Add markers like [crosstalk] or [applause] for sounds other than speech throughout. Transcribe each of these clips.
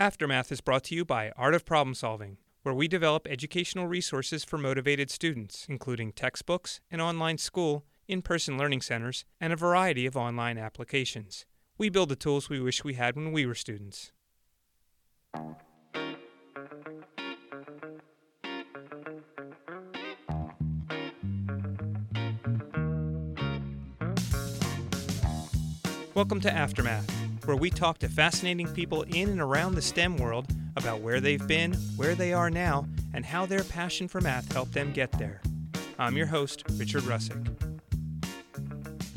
Aftermath is brought to you by Art of Problem Solving, where we develop educational resources for motivated students, including textbooks, an online school, in person learning centers, and a variety of online applications. We build the tools we wish we had when we were students. Welcome to Aftermath, where we talk to fascinating people in and around the STEM world about where they've been, where they are now, and how their passion for math helped them get there. I'm your host, Richard Rusczyk.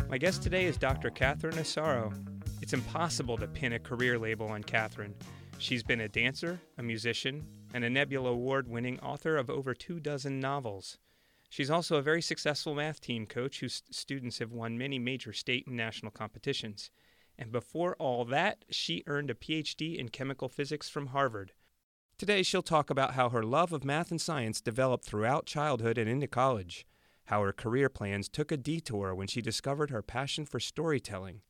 My guest today is Dr. Catherine Asaro. It's impossible to pin a career label on Catherine. She's been a dancer, a musician, and a Nebula Award winning author of over two dozen novels. She's also a very successful math team coach whose students have won many major state and national competitions. And before all that, she earned a PhD in chemical physics from Harvard. Today, she'll talk about how her love of math and science developed throughout childhood and into college, how her career plans took a detour when she discovered her passion for storytelling,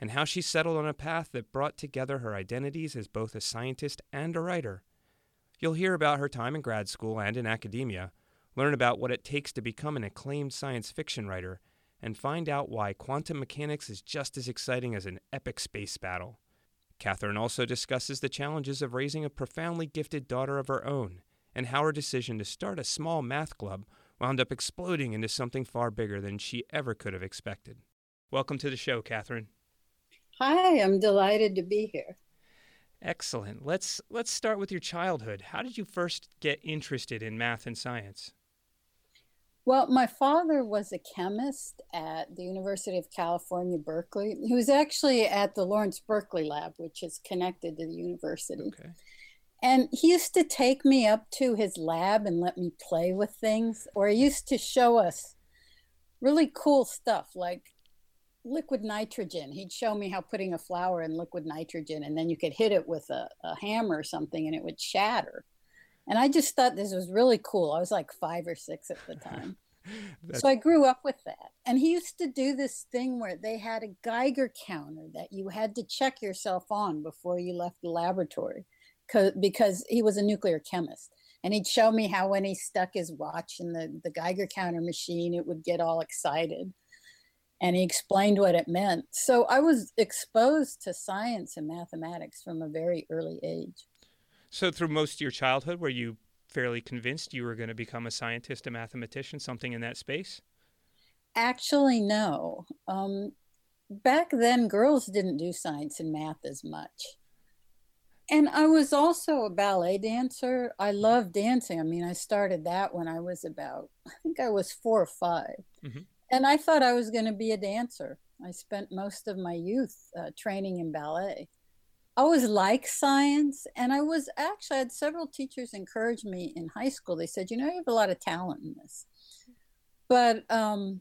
and how she settled on a path that brought together her identities as both a scientist and a writer. You'll hear about her time in grad school and in academia learn about what it takes to become an acclaimed science fiction writer, and find out why quantum mechanics is just as exciting as an epic space battle. Catherine also discusses the challenges of raising a profoundly gifted daughter of her own, and how her decision to start a small math club wound up exploding into something far bigger than she ever could have expected. Welcome to the show, Catherine. Hi, I'm delighted to be here. Excellent. Let's let's start with your childhood. How did you first get interested in math and science? Well, my father was a chemist at the University of California, Berkeley. He was actually at the Lawrence Berkeley Lab, which is connected to the university. Okay. And he used to take me up to his lab and let me play with things, or he used to show us really cool stuff like liquid nitrogen. He'd show me how putting a flower in liquid nitrogen and then you could hit it with a, a hammer or something and it would shatter. And I just thought this was really cool. I was like five or six at the time. [laughs] so I grew up with that. And he used to do this thing where they had a Geiger counter that you had to check yourself on before you left the laboratory because he was a nuclear chemist. And he'd show me how when he stuck his watch in the, the Geiger counter machine, it would get all excited. And he explained what it meant. So I was exposed to science and mathematics from a very early age. So, through most of your childhood, were you fairly convinced you were going to become a scientist, a mathematician, something in that space? Actually, no. Um, back then, girls didn't do science and math as much. And I was also a ballet dancer. I love dancing. I mean, I started that when I was about, I think I was four or 5 mm-hmm. And I thought I was going to be a dancer. I spent most of my youth uh, training in ballet. I always like science, and I was actually I had several teachers encourage me in high school. They said, "You know, you have a lot of talent in this," but um,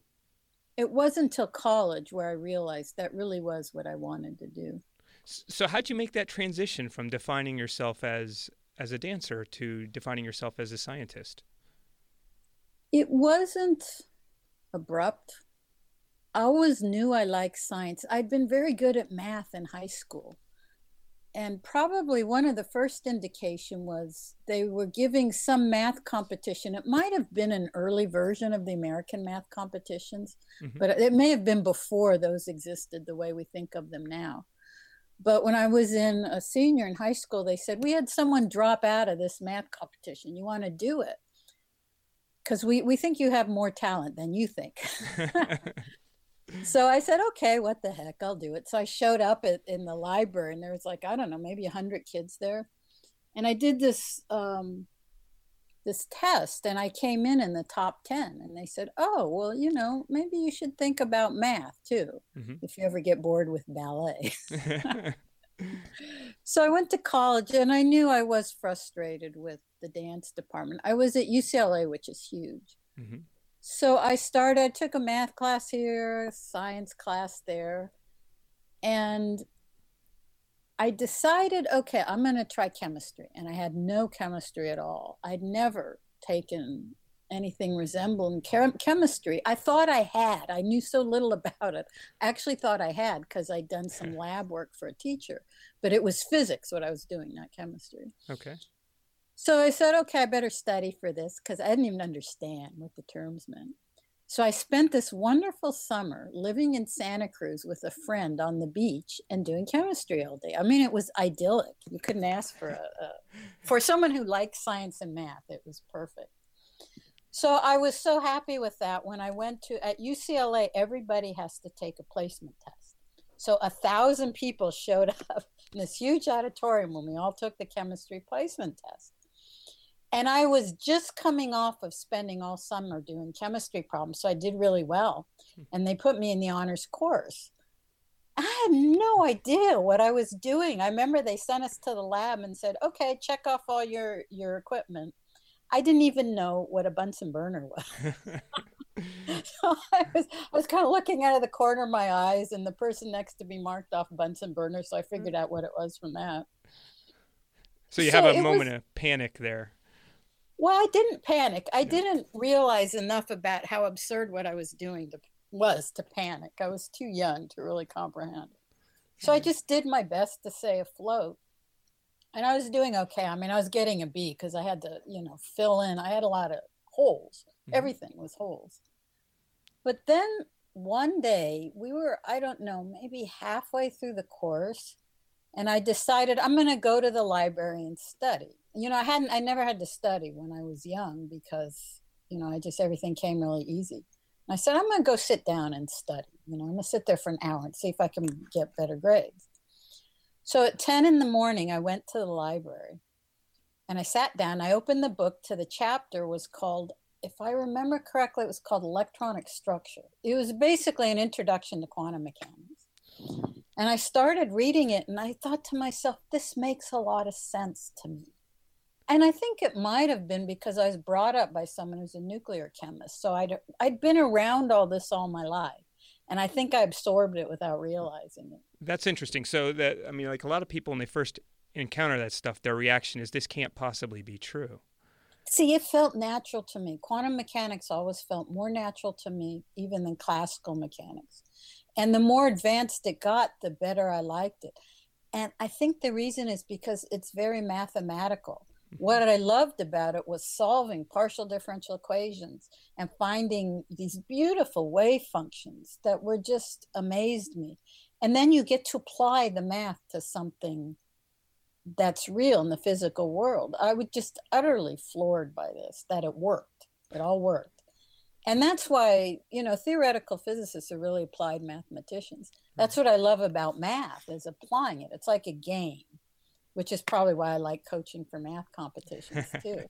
it wasn't until college where I realized that really was what I wanted to do. So, how'd you make that transition from defining yourself as as a dancer to defining yourself as a scientist? It wasn't abrupt. I always knew I liked science. I'd been very good at math in high school and probably one of the first indication was they were giving some math competition. It might have been an early version of the american math competitions mm-hmm. but it may have been before those existed the way we think of them now. But when i was in a senior in high school they said we had someone drop out of this math competition. You want to do it? Because we, we think you have more talent than you think [laughs] [laughs] so I said, okay, what the heck, I'll do it. So I showed up at, in the library, and there was like I don't know, maybe a hundred kids there, and I did this um, this test, and I came in in the top ten. And they said, oh, well, you know, maybe you should think about math too, mm-hmm. if you ever get bored with ballet. [laughs] [laughs] so I went to college, and I knew I was frustrated with the dance department. I was at UCLA, which is huge. Mm-hmm so I started, I took a math class here, science class there, and I decided, okay, I'm going to try chemistry. And I had no chemistry at all. I'd never taken anything resembling chem- chemistry. I thought I had. I knew so little [laughs] about it. I actually thought I had because I'd done some lab work for a teacher, but it was physics what I was doing, not chemistry. Okay. So I said, okay, I better study for this because I didn't even understand what the terms meant. So I spent this wonderful summer living in Santa Cruz with a friend on the beach and doing chemistry all day. I mean, it was idyllic. You couldn't ask for a, a for someone who likes science and math. It was perfect. So I was so happy with that. When I went to at UCLA, everybody has to take a placement test. So a thousand people showed [laughs] up in this huge auditorium when we all took the chemistry placement test. And I was just coming off of spending all summer doing chemistry problems. So I did really well. Hmm. And they put me in the honors course. I had no idea what I was doing. I remember they sent us to the lab and said, okay, check off all your, your equipment. I didn't even know what a Bunsen burner was. [laughs] [laughs] so I was, I was kind of looking out of the corner of my eyes, and the person next to me marked off Bunsen burner. So I figured out what it was from that. So you so have a moment was, of panic there. Well, I didn't panic. I didn't realize enough about how absurd what I was doing to, was to panic. I was too young to really comprehend. So I just did my best to stay afloat. And I was doing okay. I mean, I was getting a B because I had to, you know, fill in. I had a lot of holes. Mm-hmm. Everything was holes. But then one day we were, I don't know, maybe halfway through the course, and I decided I'm going to go to the library and study you know, I hadn't, I never had to study when I was young because, you know, I just, everything came really easy. And I said, I'm going to go sit down and study. You know, I'm going to sit there for an hour and see if I can get better grades. So at 10 in the morning, I went to the library and I sat down. I opened the book to the chapter was called, if I remember correctly, it was called Electronic Structure. It was basically an introduction to quantum mechanics. And I started reading it and I thought to myself, this makes a lot of sense to me and I think it might have been because I was brought up by someone who's a nuclear chemist. So I'd I'd been around all this all my life, and I think I absorbed it without realizing it. That's interesting. So that I mean, like a lot of people when they first encounter that stuff, their reaction is this can't possibly be true. See, it felt natural to me. Quantum mechanics always felt more natural to me even than classical mechanics. And the more advanced it got, the better I liked it. And I think the reason is because it's very mathematical what I loved about it was solving partial differential equations and finding these beautiful wave functions that were just amazed me. And then you get to apply the math to something that's real in the physical world. I was just utterly floored by this, that it worked. It all worked. And that's why, you know, theoretical physicists are really applied mathematicians. That's hmm. what I love about math is applying it. It's like a game which is probably why I like coaching for math competitions [laughs] too.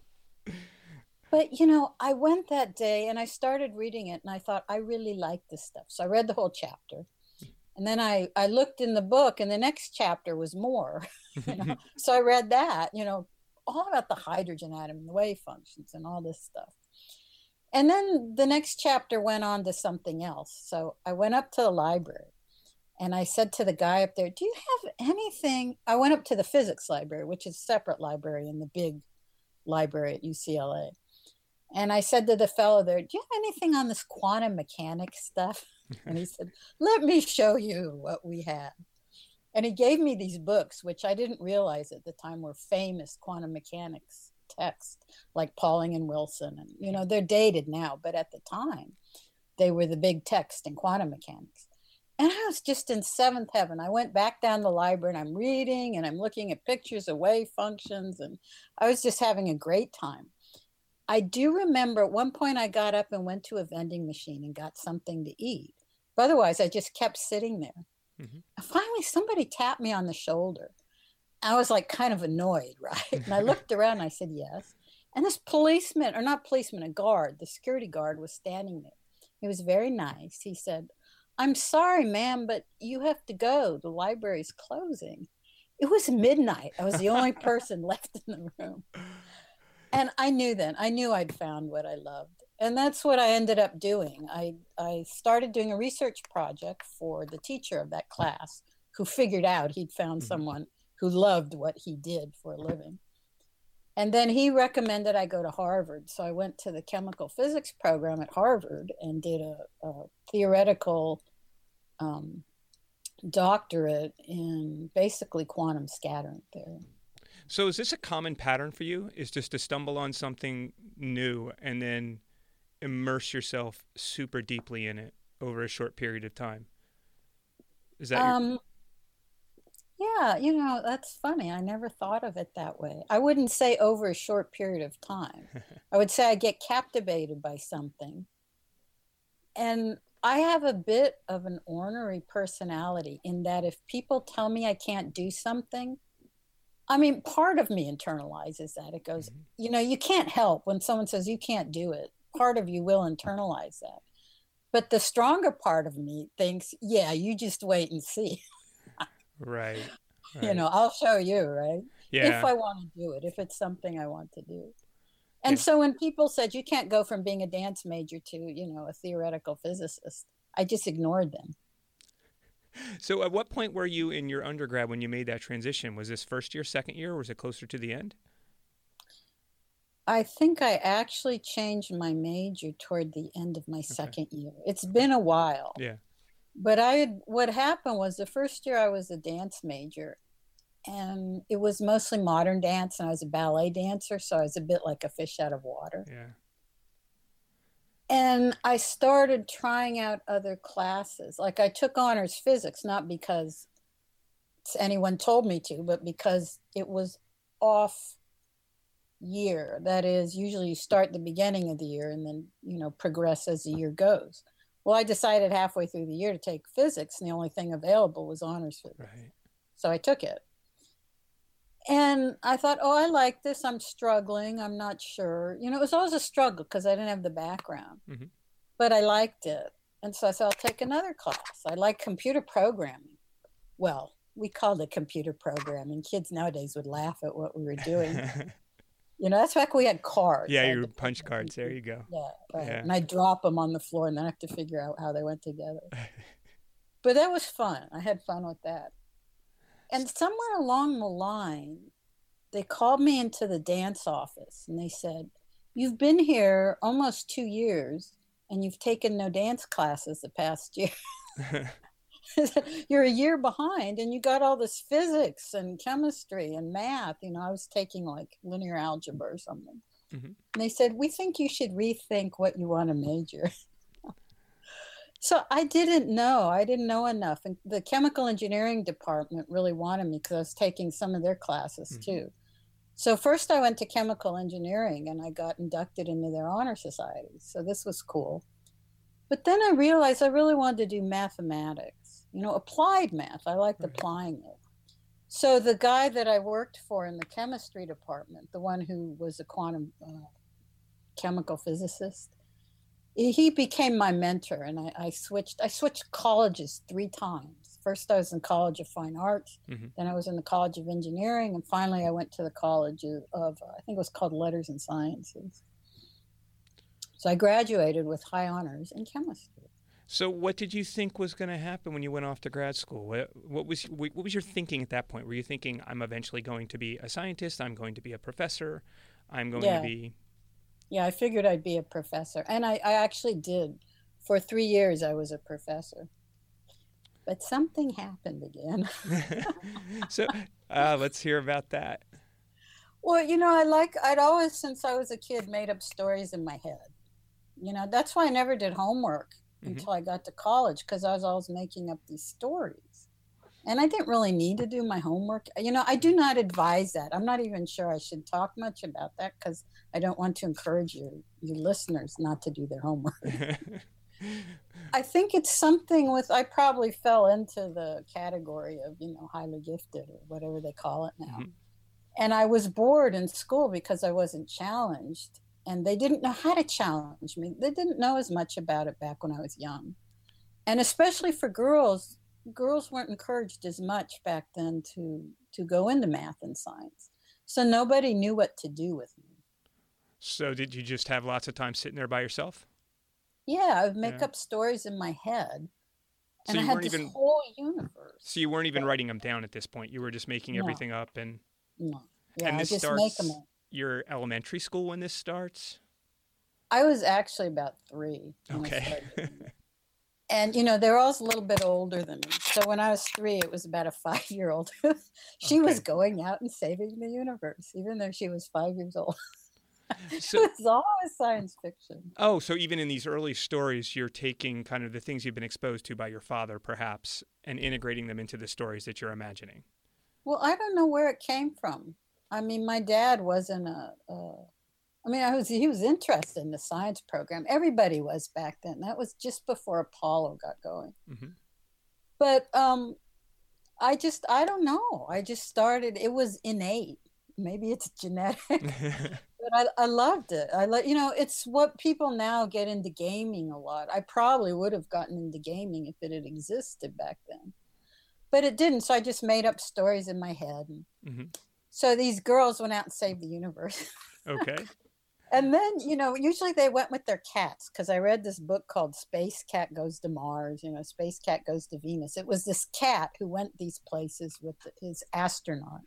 but you know, I went that day and I started reading it and I thought I really like this stuff. So I read the whole chapter. And then I, I looked in the book and the next chapter was more. [laughs] you know? [laughs] so I read that, you know, all about the hydrogen atom and the wave functions and all this stuff. And then the next chapter went on to something else. So I went up to the library and I said to the guy up there, Do you have anything? I went up to the physics library, which is separate library in the big library at UCLA. And I said to the fellow there, Do you have anything on this quantum mechanics stuff? [laughs] And he said, Let me show you what we have. And he gave me these books, which I didn't realize at the time were famous quantum mechanics texts, like Pauling and Wilson. And, you know, they're dated now, but at the time, they were the big text in quantum mechanics. And I was just in seventh heaven. I went back down the library and I'm reading and I'm looking at pictures of wave functions and I was just having a great time. I do remember at one point I got up and went to a vending machine and got something to eat. But otherwise, I just kept sitting there. Mm-hmm. Finally, somebody tapped me on the shoulder. I was like kind of annoyed, [laughs] right? And I [laughs] looked around and I said, Yes. And this policeman, or not policeman, a guard, the security guard was standing there. He was very nice. He said, I'm sorry, ma'am, but you have to go. The library's closing. It was midnight. I was the only [laughs] person left in the room. And I knew then, I knew I'd found what I loved. And that's what I ended up doing. I, I started doing a research project for the teacher of that class who figured out he'd found mm-hmm. someone who loved what he did for a living. And then he recommended I go to Harvard. So I went to the chemical physics program at Harvard and did a, a theoretical um, doctorate in basically quantum scattering theory. So is this a common pattern for you? Is just to stumble on something new and then immerse yourself super deeply in it over a short period of time? Is that um, your... Yeah, you know, that's funny. I never thought of it that way. I wouldn't say over a short period of time. [laughs] I would say I get captivated by something. And I have a bit of an ornery personality in that if people tell me I can't do something, I mean, part of me internalizes that. It goes, mm-hmm. you know, you can't help when someone says you can't do it. Part of you will internalize that. But the stronger part of me thinks, yeah, you just wait and see. right, right. [laughs] You know, I'll show you, right? Yeah. If I want to do it, if it's something I want to do. And yeah. so when people said you can't go from being a dance major to, you know, a theoretical physicist, I just ignored them. So at what point were you in your undergrad when you made that transition? Was this first year, second year, or was it closer to the end? I think I actually changed my major toward the end of my okay. second year. It's been a while. Yeah. But I had, what happened was the first year I was a dance major and it was mostly modern dance and I was a ballet dancer, so I was a bit like a fish out of water. Yeah. And I started trying out other classes. Like I took honors physics not because anyone told me to, but because it was off year. That is, usually you start the beginning of the year and then, you know, progress as the year goes. Well, I decided halfway through the year to take physics, and the only thing available was honors physics. Right. So I took it. And I thought, oh, I like this. I'm struggling. I'm not sure. You know, it was always a struggle because I didn't have the background, mm-hmm. but I liked it. And so I said, I'll take another class. I like computer programming. Well, we called it computer programming. Kids nowadays would laugh at what we were doing. [laughs] You know, that's back we had cards. Yeah, your punch [laughs] cards. There you go. Yeah, right. Yeah. And I drop them on the floor, and then I have to figure out how they went together. [laughs] but that was fun. I had fun with that. And somewhere along the line, they called me into the dance office, and they said, "You've been here almost two years, and you've taken no dance classes the past year." [laughs] [laughs] you're a year behind and you got all this physics and chemistry and math you know i was taking like linear algebra or something mm-hmm. and they said we think you should rethink what you want to major [laughs] so i didn't know i didn't know enough and the chemical engineering department really wanted me because i was taking some of their classes mm-hmm. too so first i went to chemical engineering and i got inducted into their honor society so this was cool but then I realized I really wanted to do mathematics, you know, applied math. I liked right. applying it. So the guy that I worked for in the chemistry department, the one who was a quantum uh, chemical physicist, he became my mentor, and I, I, switched. I switched colleges three times. First, I was in College of Fine Arts. Mm-hmm. Then I was in the College of Engineering, and finally, I went to the College of, of I think it was called Letters and Sciences. So I graduated with high honors in chemistry. So, what did you think was going to happen when you went off to grad school? What, what, was what was your thinking at that point? Were you thinking, "I'm eventually going to be a scientist. I'm going to be a professor. I'm going yeah. to be." Yeah, I figured I'd be a professor, and I, I actually did. For three years, I was a professor, but something happened again. [laughs] so, uh, let's hear about that. Well, you know, I like I'd always, since I was a kid, made up stories in my head you know, that's why I never did homework mm-hmm. until I got to college because I was always making up these stories. And I didn't really need to do my homework. You know, I do not advise that. I'm not even sure I should talk much about that because I don't want to encourage your, your listeners not to do their homework. [laughs] I think it's something with, I probably fell into the category of, you know, highly gifted or whatever they call it now. Mm-hmm. And I was bored in school because I wasn't challenged and they didn't know how to challenge me. They didn't know as much about it back when I was young. And especially for girls, girls weren't encouraged as much back then to to go into math and science. So nobody knew what to do with me. So did you just have lots of time sitting there by yourself? Yeah, I would make yeah. up stories in my head. And so I had this even, whole universe. So you weren't even writing them down at this point. You were just making no. everything up and No. Yeah, and just starts, make them up your elementary school when this starts? I was actually about three. Okay. [laughs] and you know they're all a little bit older than me. So when I was three, it was about a [laughs] five-year-old. she okay. was going out and saving the universe, even though she was five years old. [laughs] So, it's always science fiction. Oh, so even in these early stories, you're taking kind of the things you've been exposed to by your father, perhaps, and integrating them into the stories that you're imagining. Well, I don't know where it came from. I mean, my dad wasn't a. a I mean, I was he was interested in the science program. Everybody was back then. That was just before Apollo got going. Mm-hmm. But um, I just I don't know. I just started. It was innate. Maybe it's [laughs] genetic. [laughs] but I, I loved it. I like you know it's what people now get into gaming a lot. I probably would have gotten into gaming if it had existed back then, but it didn't. So I just made up stories in my head. And mm-hmm. So these girls went out and saved the universe. [laughs] Okay. And then you know usually they went with their cats because I read this book called Space Cat Goes to Mars. You know, Space Cat Goes to Venus. It was this cat who went these places with his astronaut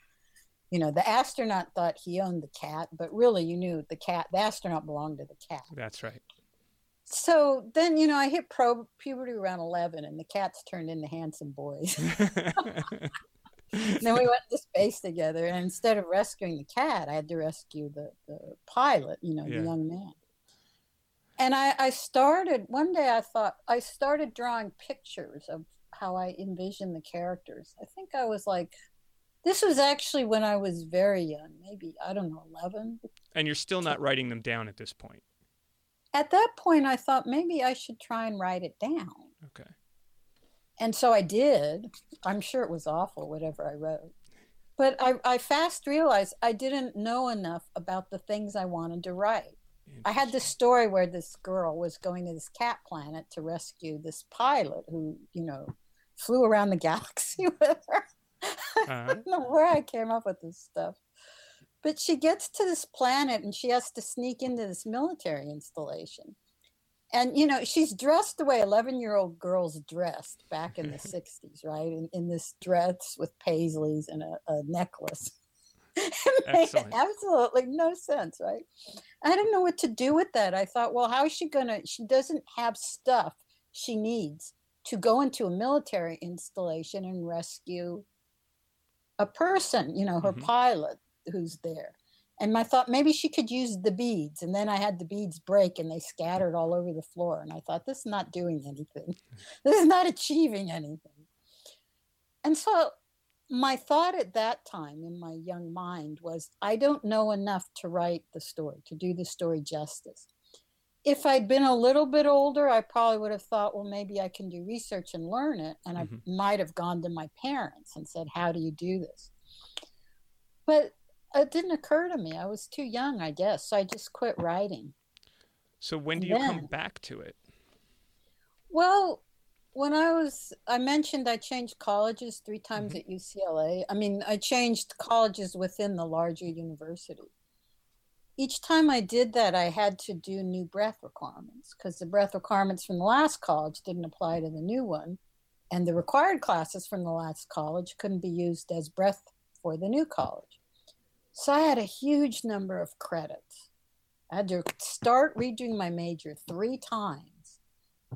you know, the astronaut thought he owned the cat, but really you knew the cat, the astronaut belonged to the cat. That's right. So then, you know, I hit pro puberty around 11 and the cats turned into handsome boys. [laughs] [laughs] then we went to space together. And instead of rescuing the cat, I had to rescue the, the pilot, you know, yeah. the young man. And I, I started, one day I thought, I started drawing pictures of how I envisioned the characters. I think I was like this was actually when I was very young, maybe, I don't know, 11. And you're still not writing them down at this point? At that point, I thought maybe I should try and write it down. Okay. And so I did. I'm sure it was awful, whatever I wrote. But I, I fast realized I didn't know enough about the things I wanted to write. I had this story where this girl was going to this cat planet to rescue this pilot who, you know, flew around the [laughs] galaxy with her. Uh-huh. [laughs] I don't know where I came up with this stuff. But she gets to this planet and she has to sneak into this military installation. And, you know, she's dressed the way 11 year old girls dressed back in the [laughs] 60s, right? In, in this dress with paisleys and a, a necklace. [laughs] absolutely no sense, right? I didn't know what to do with that. I thought, well, how is she to? She doesn't have stuff she needs to go into a military installation and rescue a person, you know, her mm-hmm. pilot who's there. And I thought maybe she could use the beads. And then I had the beads break and they scattered all over the floor. And I thought, this is not doing anything. [laughs] this is not achieving anything. And so my thought at that time in my young mind was I don't know enough to write the story, to do the story justice if I'd been a little bit older, I probably would have thought, well, maybe I can do research and learn it. And mm-hmm. I might have gone to my parents and said, how do you do this? But it didn't occur to me. I was too young, I guess. So I just quit writing. So when do you then, come back to it? Well, when I was, I mentioned I changed colleges three times mm-hmm. at UCLA. I mean, I changed colleges within the larger university each time I did that, I had to do new breath requirements because the breath requirements from the last college didn't apply to the new one. And the required classes from the last college couldn't be used as breath for the new college. So I had a huge number of credits. I had to start redoing my major three times.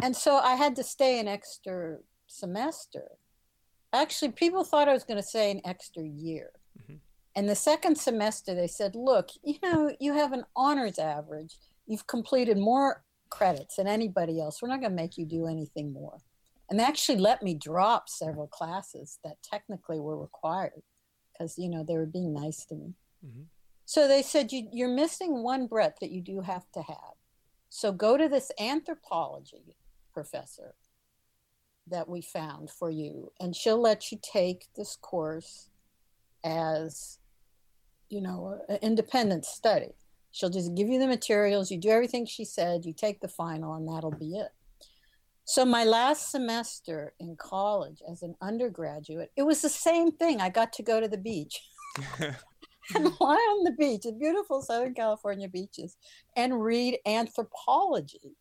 And so I had to stay an extra semester. Actually, people thought I was going to say an extra year. Mm-hmm. And the second semester, they said, look, you know, you have an honors average. You've completed more credits than anybody else. We're not going to make you do anything more. And they actually let me drop several classes that technically were required because, you know, they were being nice to me. Mm-hmm. So they said, you, you're missing one breadth that you do have to have. So go to this anthropology professor that we found for you, and she'll let you take this course as you know, an independent study. She'll just give you the materials, you do everything she said, you take the final, and that'll be it. So, my last semester in college as an undergraduate, it was the same thing. I got to go to the beach [laughs] [laughs] and lie on the beach in beautiful Southern California beaches and read anthropology.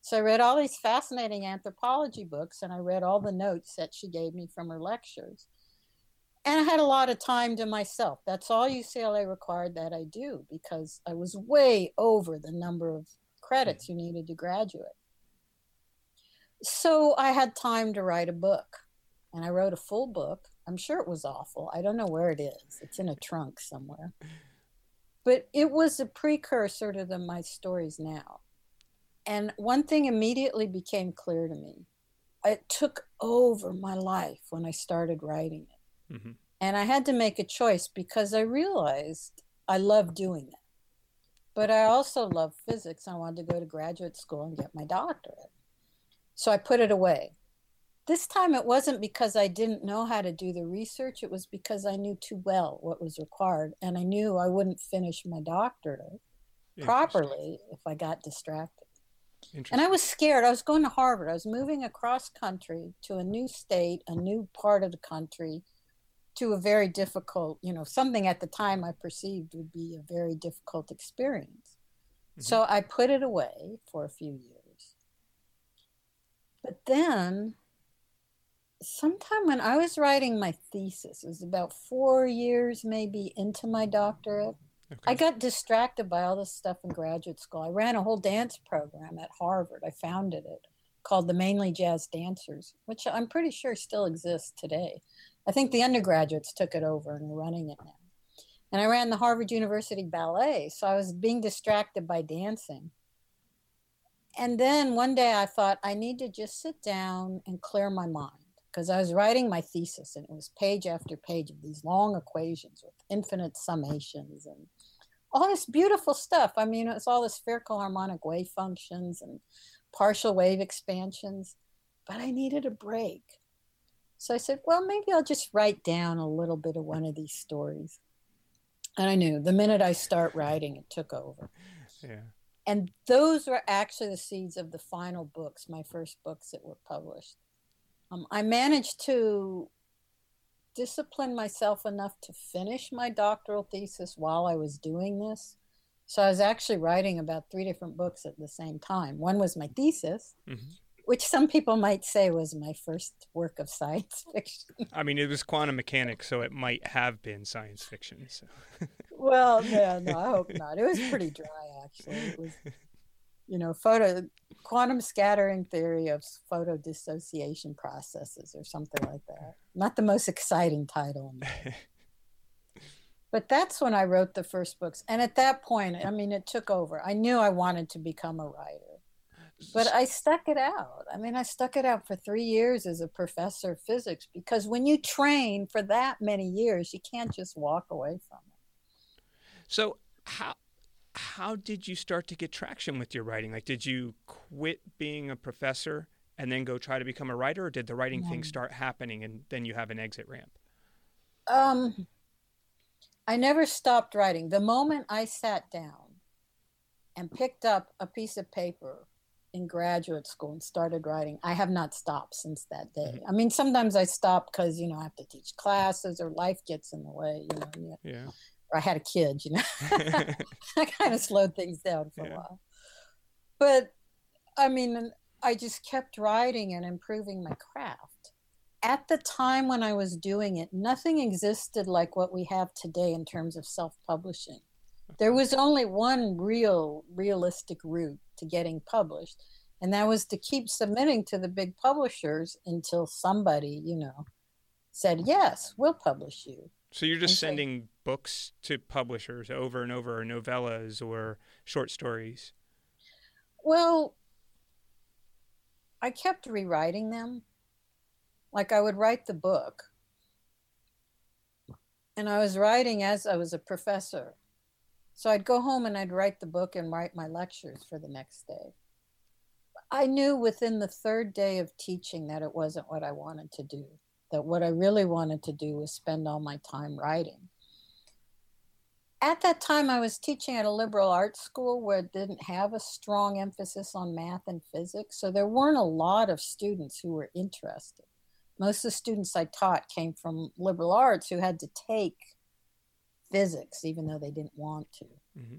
So, I read all these fascinating anthropology books and I read all the notes that she gave me from her lectures. And I had a lot of time to myself. That's all UCLA required that I do because I was way over the number of credits you needed to graduate. So I had time to write a book. And I wrote a full book. I'm sure it was awful. I don't know where it is. It's in a trunk somewhere. But it was a precursor to the, my stories now. And one thing immediately became clear to me. It took over my life when I started writing it. Mm-hmm. And I had to make a choice because I realized I love doing it. But I also love physics. I wanted to go to graduate school and get my doctorate. So I put it away. This time it wasn't because I didn't know how to do the research, it was because I knew too well what was required. And I knew I wouldn't finish my doctorate properly if I got distracted. And I was scared. I was going to Harvard. I was moving across country to a new state, a new part of the country, to a very difficult, you know, something at the time I perceived would be a very difficult experience. Mm-hmm. So I put it away for a few years. But then, sometime when I was writing my thesis, it was about four years maybe into my doctorate. Okay. I got distracted by all this stuff in graduate school. I ran a whole dance program at Harvard. I founded it called the Mainly Jazz Dancers, which I'm pretty sure still exists today. I think the undergraduates took it over and are running it now. And I ran the Harvard University Ballet, so I was being distracted by dancing and then one day I thought I need to just sit down and clear my mind because I was writing my thesis and it was page after page of these long equations with infinite summations and all this beautiful stuff. I mean, it's all the spherical harmonic wave functions and partial wave expansions, but I needed a break. So I said, well, maybe I'll just write down a little bit of one of these stories. And I knew the minute I start writing, it took over. Yeah and those were actually the seeds of the final books, my first books that were published. Um, I managed to discipline myself enough to finish my doctoral thesis while I was doing this. So I was actually writing about three different books at the same time. One was my thesis, mm-hmm. which some people might say was my first work of science [laughs] fiction. I mean, it was quantum mechanics, so it might have been science fiction. So. well, no, no, I hope [laughs] not. It was pretty dry, actually. It was, you know, photo quantum scattering theory of photo dissociation processes or something like that. Not the most exciting title. [laughs] but that's when I wrote the first books. And at that point, I mean, it took over. I knew I wanted to become a writer. But I stuck it out. I mean, I stuck it out for three years as a professor of physics because when you train for that many years, you can't just walk away from it. So how how did you start to get traction with your writing? Like, did you quit being a professor and then go try to become a writer, or did the writing thing start happening and then you have an exit ramp? Um, I never stopped writing. The moment I sat down and picked up a piece of paper in graduate school and started writing, I have not stopped since that day. Mm-hmm. I mean, sometimes I stop because you know I have to teach classes or life gets in the way. You know, yeah. I had a kid, you know. I kind of slowed things down for yeah. a while. But I mean, I just kept writing and improving my craft. At the time when I was doing it, nothing existed like what we have today in terms of self publishing. There was only one real, realistic route to getting published, and that was to keep submitting to the big publishers until somebody, you know, said, Yes, we'll publish you. So you're just sending books to publishers over and over, or novellas or short stories? Well, I kept rewriting them. Like I would write the book, and I was writing as I was a professor. So I'd go home and I'd write the book and write my lectures for the next day. I knew within the third day of teaching that it wasn't what I wanted to do that what I really wanted to do was spend all my time writing. At that time, I was teaching at a liberal arts school where it didn't have a strong emphasis on math and physics, so there weren't a lot of students who were interested. Most of the students I taught came from liberal arts who had to take physics, even though they didn't want to. Mm-hmm.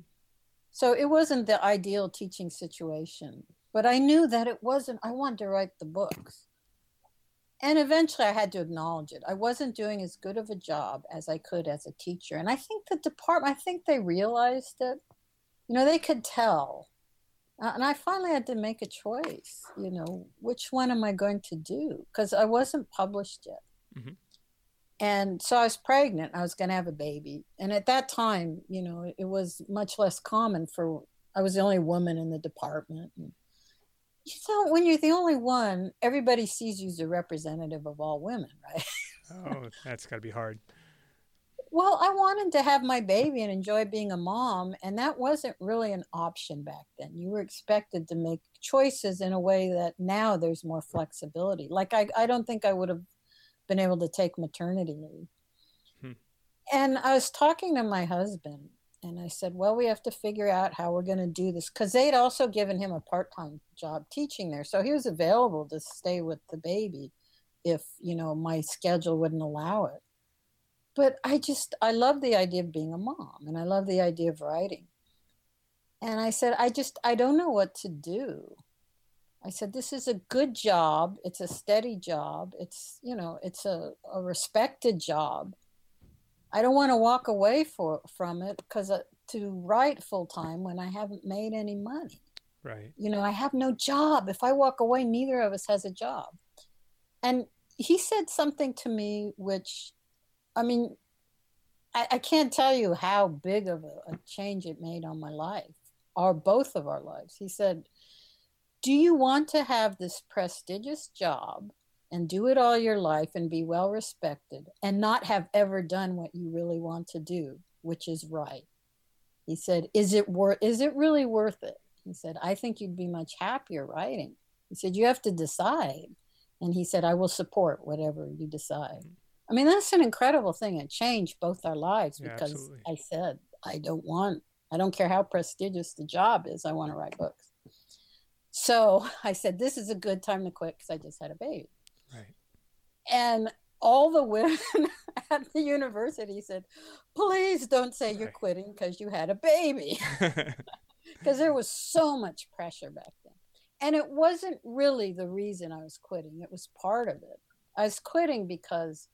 So it wasn't the ideal teaching situation, but I knew that it wasn't, I wanted to write the books. And eventually I had to acknowledge it. I wasn't doing as good of a job as I could as a teacher. And I think the department, I think they realized it. You know, they could tell. Uh, and I finally had to make a choice, you know, which one am I going to do? Because I wasn't published yet. Mm-hmm. And so I was pregnant. I was going to have a baby. And at that time, you know, it, was much less common for, I was the only woman in the department. And, you know, when you're the only one, everybody sees you as a representative of all women, right? oh, that's got to be hard. Well, I wanted to have my baby and enjoy being a mom, and that wasn't really an option back then. You were expected to make choices in a way that now there's more flexibility. Like, I, I don't think I would have been able to take maternity leave. Hmm. And I was talking to my husband, and I said, Well, we have to figure out how we're going to do this because they'd also given him a part time job teaching there. So he was available to stay with the baby if, you know, my schedule wouldn't allow it. But I just, I love the idea of being a mom and I love the idea of writing. And I said, I just, I don't know what to do. I said, this is a good job. It's a steady job. It's, you know, it's a, a respected job I don't want to walk away for, from it because uh, to write full time when I haven't made any money. Right. You know, I have no job. If I walk away, neither of us has a job. And he said something to me, which, I mean, I, I can't tell you how big of a, a change it made on my life or both of our lives. He said, Do you want to have this prestigious job and do it all your life and be well respected and not have ever done what you really want to do, which is right. He said, "Is it worth is it really worth it?" He said, "I think you'd be much happier writing." He said, "You have to decide." And he said, "I will support whatever you decide." Mm. I mean, that's an incredible thing. It changed both our lives because I said, "I don't want I don't care how prestigious the job is. I want to write books." So [laughs] I said, "This is a good time to quit because I just had a baby." And all the women [laughs] at the university said, please don't say you're quitting because you had a baby. [laughs] [laughs] Because there was so much pressure back then. And it wasn't really the reason I was quitting, it was part of it. I was quitting because,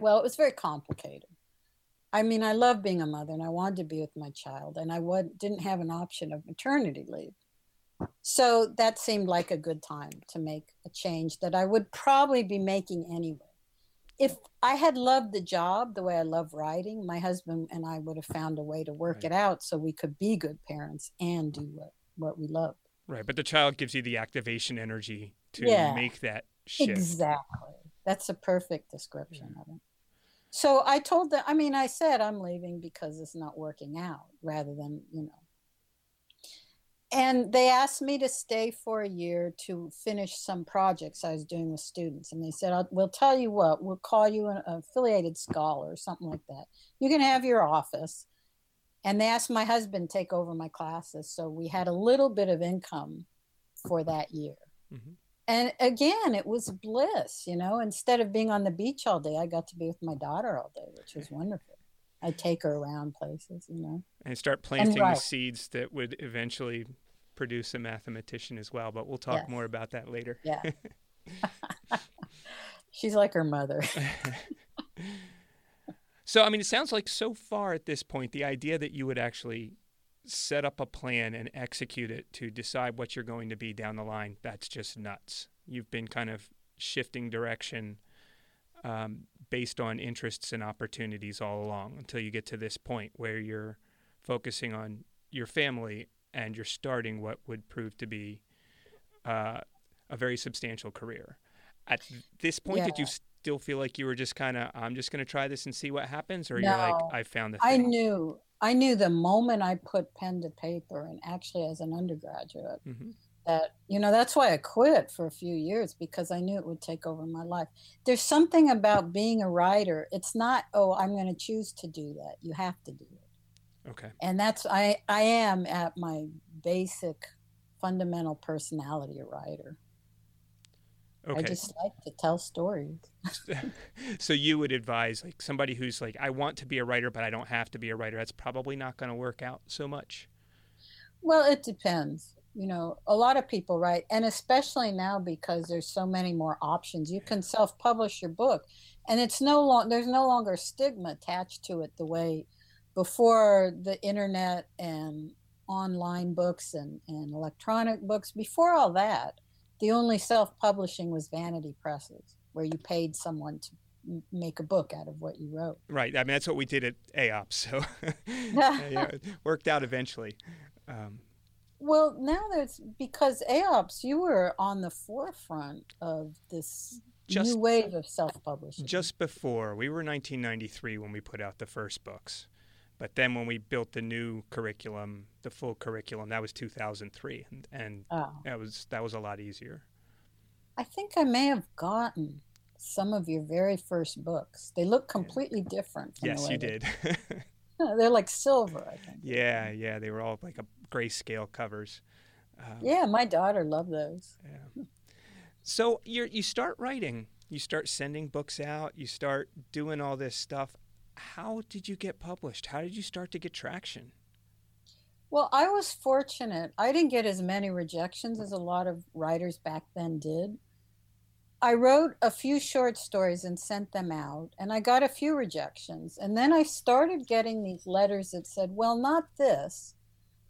well, it was very complicated. I mean, I love being a mother and I wanted to be with my child, and I didn't have an option of maternity leave. So that seemed like a good time to make a change that I would probably be making anyway. If I had loved the job the way I love writing, my husband and I would have found a way to work right. it out so we could be good parents and do what, what we love. Right. But the child gives you the activation energy to yeah, make that shift. Exactly. That's a perfect description yeah. of it. So I told them, I mean, I said I'm leaving because it's not working out rather than, you know, and they asked me to stay for a year to finish some projects I was doing with students. And they said, We'll tell you what, we'll call you an affiliated scholar or something like that. You can have your office. And they asked my husband to take over my classes. So we had a little bit of income for that year. Mm-hmm. And again, it was bliss, you know, instead of being on the beach all day, I got to be with my daughter all day, which was wonderful. I take her around places, you know. And start planting the seeds that would eventually produce a mathematician as well. But we'll talk yes. more about that later. Yeah. [laughs] [laughs] She's like her mother. [laughs] so, I mean, it sounds like so far at this point, the idea that you would actually set up a plan and execute it to decide what you're going to be down the line, that's just nuts. You've been kind of shifting direction um, based on interests and opportunities all along until you get to this point where you're focusing on your family and you're starting what would prove to be uh, a very substantial career. At this point, yeah. did you still feel like you were just kind of, I'm just going to try this and see what happens, or no, you're like, I found the. Thing? I knew, I knew the moment I put pen to paper, and actually as an undergraduate, mm-hmm that you know that's why i quit for a few years because i knew it would take over my life. There's something about being a writer it's not oh i'm going to choose to do that you have to do it. Okay. And that's i i am at my basic fundamental personality a writer. Okay. i just like to tell stories. [laughs] So you would advise like somebody who's like i want to be a writer but i don't have to be a writer that's probably not going to work out so much? Well it depends you know a lot of people right? And especially now because there's so many more options. You can self-publish your book and it's no long there's no longer stigma attached to it the way before the internet and online books and, and electronic books. Before all that the only self-publishing was vanity presses where you paid someone to make a book out of what you wrote. Right. I mean that's what we did at aops so [laughs] [laughs] yeah, it worked out eventually. Um, well, now there's because AOPS, you were on the forefront of this just, new wave of self-publishing. Just before we were 1993 when we put out the first books, but then when we built the new curriculum, the full curriculum, that was 2003, and, and oh. that was that was a lot easier. I think I may have gotten some of your very first books. They look completely different. yes, you did. [laughs] [laughs] They're like silver, I think. Yeah, yeah, they were all like a grayscale covers. Um, yeah, my daughter loved those. Yeah. So you you start writing, you start sending books out, you start doing all this stuff. How did you get published? How did you start to get traction? Well, I was fortunate. I didn't get as many rejections as a lot of writers back then did. I wrote a few short stories and sent them out, and I got a few rejections. And then I started getting these letters that said, Well, not this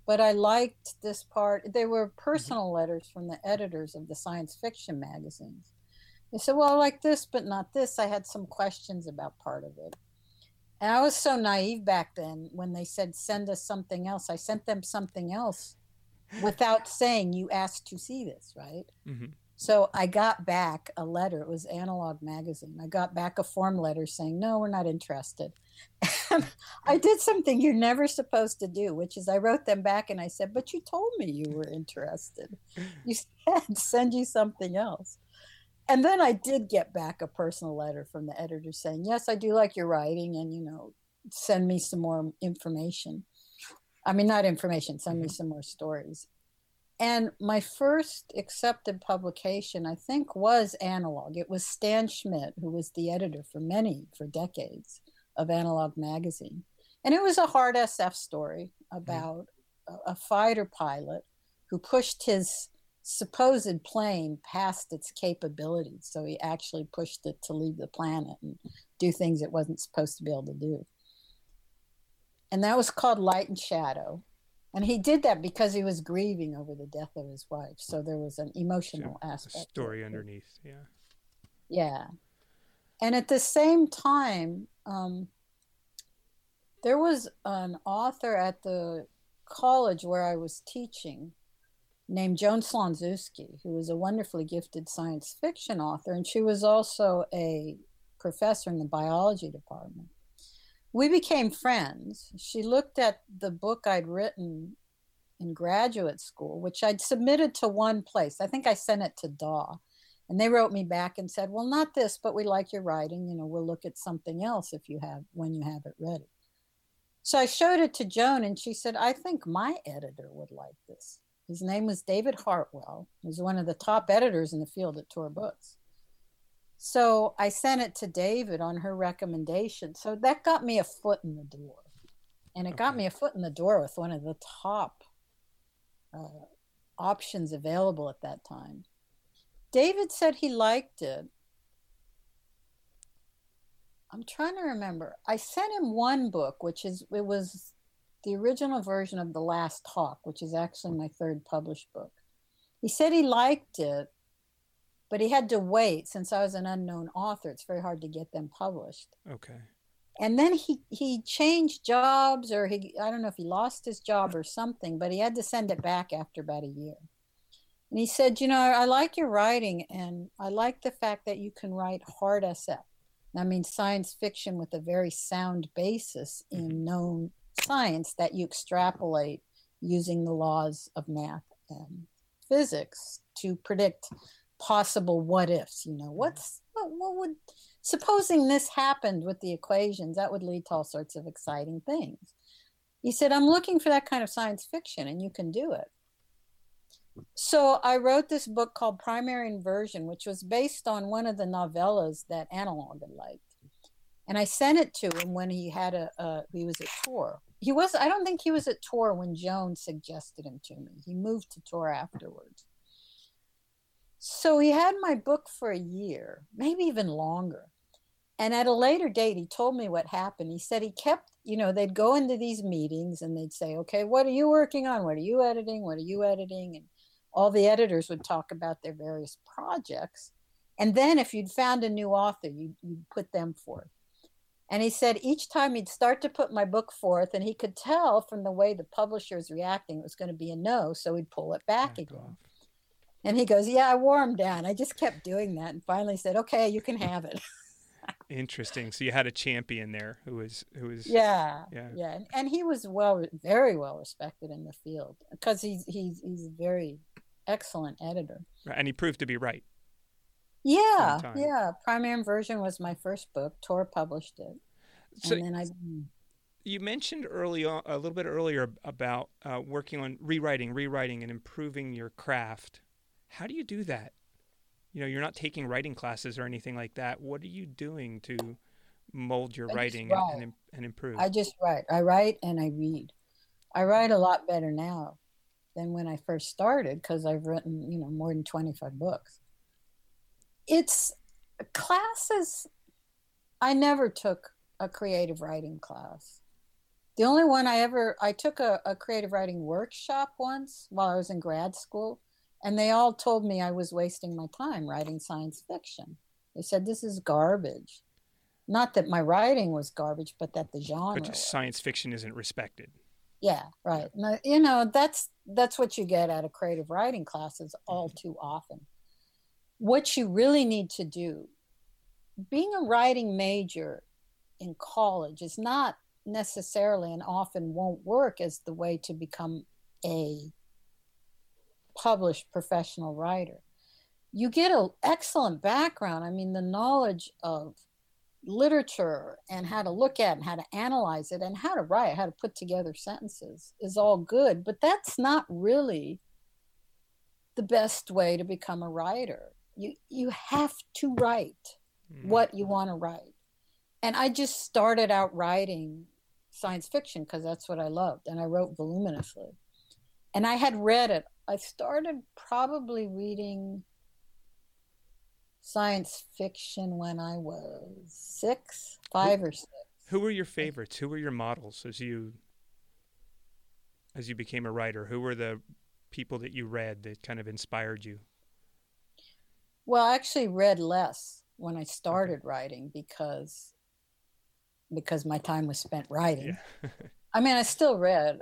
but I liked this part. They were mm-hmm. personal letters from the editors of the science fiction magazines. They said, Well, I like this, but not this. I had some questions about part of it. And I was so naive back then when they said, Send us something else. I sent them something else without saying, You asked to see this, right? Mm-hmm. So I got back a letter. It was Analog Magazine. I got back a form letter saying, no, we're not interested. [laughs] And I did something you're never supposed to do, which is I wrote them back and I said, but you told me you were interested. You [laughs] said send you something else. And then I did get back a personal letter from the editor saying, yes, I do like your writing and, you know, send me some more information. I mean, not information, send me mm-hmm. some more stories. And my first accepted publication, I think, was Analog. It was Stan Schmidt, who was the editor for many, for decades, of Analog Magazine. And it was a hard SF story mm-hmm. about a, a fighter pilot who pushed his supposed plane past its capabilities. So he actually pushed it to leave the planet and do things it wasn't supposed to be able to do. And that was called Light and Shadow and he did that because he was grieving over the death of his wife. So there was an emotional so, aspect story underneath yeah. Yeah. And at the same time um, there was an author at the college where i was teaching named joan slonczewski who was a wonderfully gifted science fiction author. And she was also a professor in the biology department we became friends. She looked at the book I'd written in graduate school, which I'd submitted to one place. I think I sent it to DAW. And they wrote me back and said, Well, not this, but we like your writing. You know, we'll look at something else if you have when you have it ready. So I showed it to Joan and she said, I think my editor would like this. His name was David Hartwell. He was one of the top editors in the field at Tor Books. So I sent it to David on her recommendation. So that got me a foot in the door. And it okay. got me a foot in the door with one of the top uh, options available at that time. David said he liked it. I'm trying to remember. I sent him one book, which is it was the original version of The Last Hawk, which is actually my third published book. He said he liked it, but he had to wait since I was an unknown author. It's very hard to get them published. Okay. And then he he changed jobs, or he I don't know if he lost his job or something, but he had to send it back after about a year. And he said, you know, I like your writing, and I like the fact that you can write hard SF. I mean, science fiction with a very sound basis in mm-hmm. known science that you extrapolate using the laws of math and physics to predict possible what ifs you know what's what, what would supposing this happened with the equations that would lead to all sorts of exciting things. He said i'm looking for that kind of science fiction and you can do it. So i wrote this book called primary inversion which was based on one of the novellas that analog had liked. And i sent it to him when he had a, a he was at Tor he was i don't think he was at tor when joan suggested him to me. He moved to tor afterwards so he had my book for a year maybe even longer and at a later date he told me what happened he said he kept you know they'd go into these meetings and they'd say okay what are you working on what are you editing what are you editing and all the editors would talk about their various projects and then if you'd found a new author you'd, you'd put them forth and he said each time he'd start to put my book forth, and he could tell from the way the publisher was reacting, it was going to be a no. So he'd pull it back, back again. Off. And he goes, Yeah, I wore him down. I just kept doing that and finally said, Okay, you can have it. [laughs] Interesting. So you had a champion there who was who was yeah yeah yeah, and, and he was well very well respected in the field because he's he's he's a very excellent editor. And he proved to be right. Yeah, yeah. Primary Inversion was my first book. Tor published it. So and then I. You mentioned early on, a little bit earlier about uh, working on rewriting, rewriting, and improving your craft. How do you do that? You know, you're not taking writing classes or anything like that. What are you doing to mold your I writing and, and, and improve? I just write. I write and I read. I write a lot better now than when I first started because I've written, you know, more than 25 books it's classes. I never took a creative writing class. The only one I ever I took a, a creative writing workshop once while I was in grad school, and they all told me I was wasting my time writing science fiction. They said this is garbage. Not that my writing was garbage, but that the genre. But science fiction isn't respected. Yeah, right. You know that's that's what you get out of creative writing classes all mm-hmm. too often what you really need to do being a writing major in college is not necessarily and often won't work as the way to become a published professional writer. You get an excellent background. I mean the knowledge of literature and how to look at and how to analyze it and how to write how to put together sentences is all good but that's not really the best way to become a writer. You you have to write mm. what you want to write. And i just started out writing science fiction because that's what i loved and i wrote voluminously. And i had read it i started probably reading science fiction when i was six five who, or six. who were your favorites? Who were your models as you as you became a writer? Who were the people that you read that kind of inspired you? Well, I actually read less when I started writing because because my time was spent writing. Yeah. [laughs] I mean, I still read,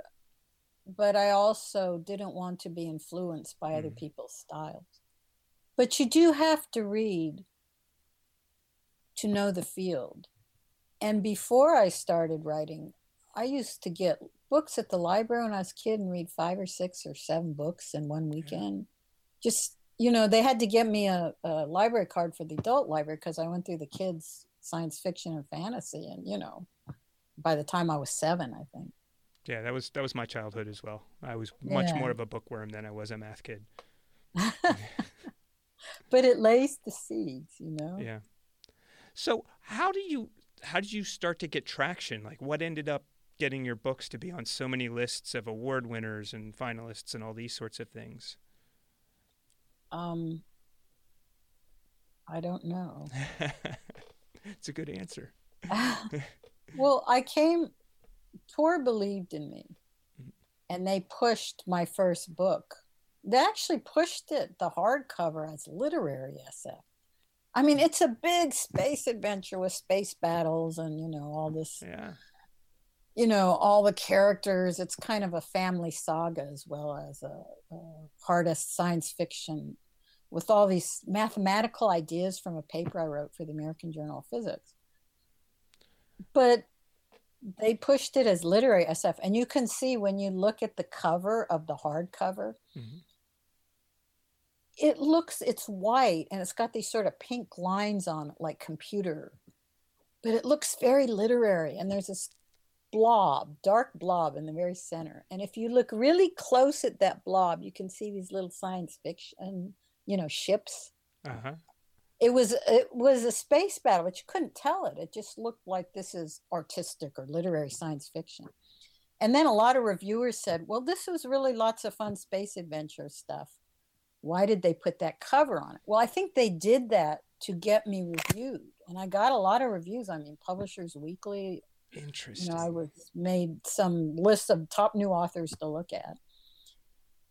but I also didn't want to be influenced by mm. other people's styles. But you do have to read to know the field. And before I started writing, I used to get books at the library when I was a kid and read five or six or seven books in one weekend. Yeah. Just you know, they had to get me a, a library card for the adult library because I went through the kids' science fiction and fantasy, and you know, by the time I was seven, I think. Yeah, that was that was my childhood as well. I was much yeah. more of a bookworm than I was a math kid. [laughs] but it lays the seeds, you know. Yeah. So how do you how did you start to get traction? Like, what ended up getting your books to be on so many lists of award winners and finalists and all these sorts of things? Um, I don't know. [laughs] it's a good answer. [laughs] well, I came, Tor believed in me, mm-hmm. and they pushed my first book. They actually pushed it, the hardcover, as literary SF. I mean, it's a big space adventure with space battles and, you know, all this. Yeah. You know, all the characters. It's kind of a family saga as well as a, a hardest science fiction with all these mathematical ideas from a paper I wrote for the American Journal of Physics. But they pushed it as literary SF. And you can see when you look at the cover of the hardcover, mm-hmm. it looks, it's white and it's got these sort of pink lines on it, like computer. But it looks very literary. And there's this blob, dark blob in the very center. And if you look really close at that blob, you can see these little science fiction you know, ships. Uh-huh. It was it was a space battle, but you couldn't tell it. It just looked like this is artistic or literary science fiction. And then a lot of reviewers said, well, this was really lots of fun space adventure stuff. Why did they put that cover on it? Well, I think they did that to get me reviewed. And I got a lot of reviews. I mean, Publishers Weekly. Interesting. You know, I was made some list of top new authors to look at.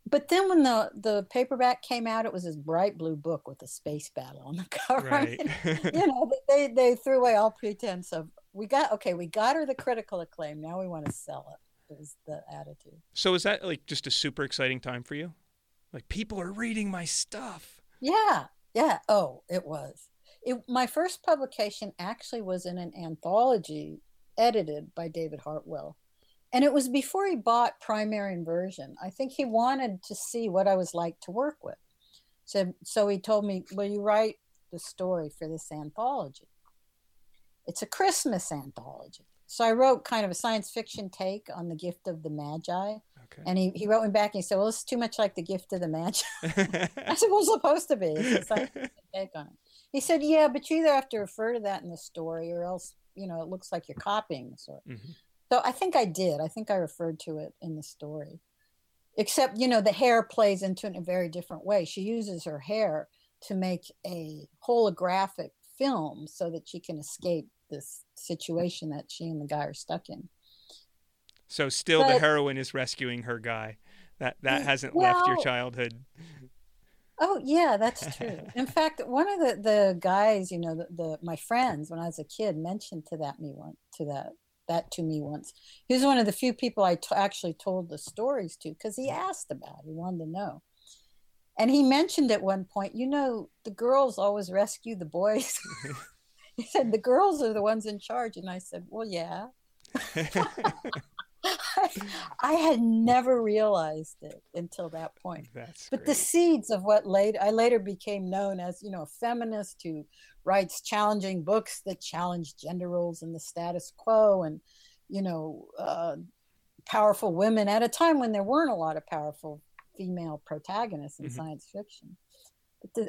But then when the the paperback came out, it was this bright blue book with a space battle on the [laughs] cover. Right. [laughs] you know, they they threw away all pretense of we got okay, we got her the critical acclaim. Now we want to sell it. Is the attitude. So is that like just a super exciting time for you? Like people are reading my stuff. Yeah, yeah. Oh, it was. It, my first publication actually was in an anthology edited by David Hartwell. And it was before he bought Primary Inversion. I think he wanted to see what I was like to work with. So, so he told me, Will you write the story for this anthology? It's a Christmas anthology. So I wrote kind of a science fiction take on the gift of the Magi. Okay. And he, he wrote me back and he said, Well, it's too much like the gift of the Magi. I said, Well, it's supposed to be. It's a [laughs] take on it. He said, Yeah, but you either have to refer to that in the story or else, you know, it looks like you're copying the story. Mhm. So I think I did. I think I referred to it in the story. Except, you know, the hair plays into it in a very different way. She uses her hair to make a holographic film so that she can escape this situation that she and the guy are stuck in. So still the heroine is rescuing her guy. That that hasn't left your childhood. Oh yeah, that's [laughs] true. In fact, one of the, the guys, you know, the, the my friends when I was a kid mentioned to that me one to that that to me once. He was one of the few people I t- actually told the stories to because he mm-hmm. asked about. it. He wanted to know, and he mentioned at one point, you know, the girls always rescue the boys. [laughs] [laughs] he said the girls are the ones in charge, and I said, well, yeah. [laughs] I had never realized it until that point That's but the seeds of what later I later became known as, you know, a feminist who writes challenging books that challenge gender roles and the status quo, and you know, uh, powerful women at a time when there weren't a lot of powerful female protagonists in Mhm. science fiction.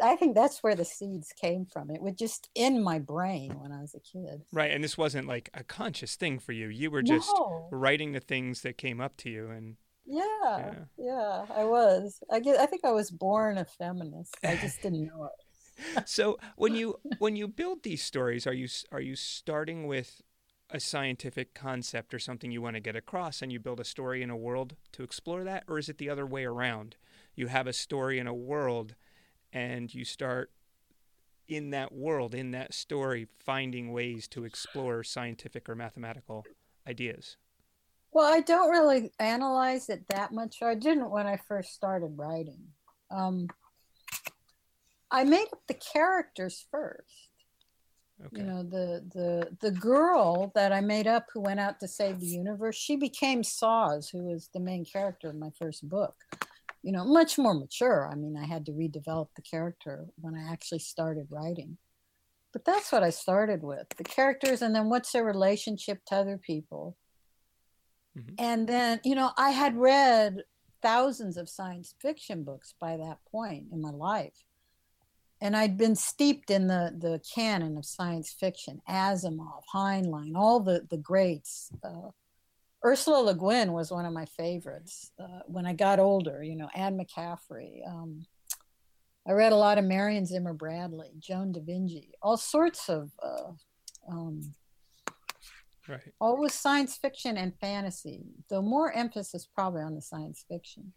I think that's where the seeds came from. It was just in my brain when I was a kid. Right, and this wasn't like a conscious thing for you. You were just No. writing the things that came up to you and Yeah, yeah, I was. I get. I think I was born a feminist. I [laughs] just didn't know it. so when you when you build these stories are you are you starting with a scientific concept or something you want to get across and you build a story in a world to explore that or is it the other way around you have a story in a world and you start in that world in that story finding ways to explore scientific or mathematical ideas Well, I don't really analyze it that much. I didn't when I first started writing. Um, I made up the characters first. okay You know, the the the girl that I made up who went out to save the universe. She became Soz, who was the main character of my first book. You know, much more mature. I mean, I had to redevelop the character when I actually started writing. But that's what I started with the characters, and then what's their relationship to other people Mhm. and then you know i had read thousands of science fiction books by that point in my life and i'd been steeped in the the canon of science fiction asimov heinlein all the the greats uh, ursula le guin was one of my favorites uh, when i got older you know anne mccaffrey um, i read a lot of marion zimmer bradley Joan D. Vinge all sorts of uh, um, right always science fiction and fantasy, though more emphasis probably on the science fiction.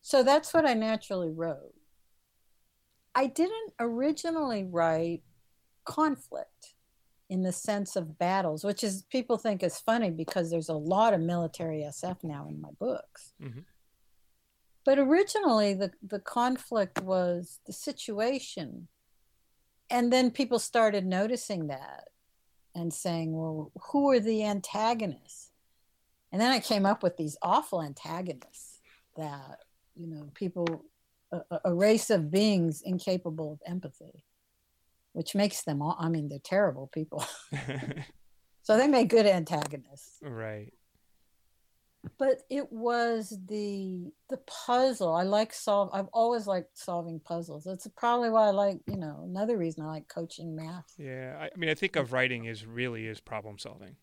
So that's what I naturally wrote. I didn't originally write conflict in the sense of battles, which is people think is funny because there's a lot of military SF now in my books. Mhm. But originally, the, the conflict was the situation. And then people started noticing that and saying, well, who are the antagonists? And then I came up with these awful antagonists that, you know, people, a- a race of beings incapable of empathy, which makes them all, I mean, they're terrible people. [laughs] [laughs] so they make good antagonists. Right. But it was the the puzzle. I like solve i've always liked solving puzzles. That's probably why i like you know another reason i like coaching math. Yeah I, I mean i think of writing is really is problem solving.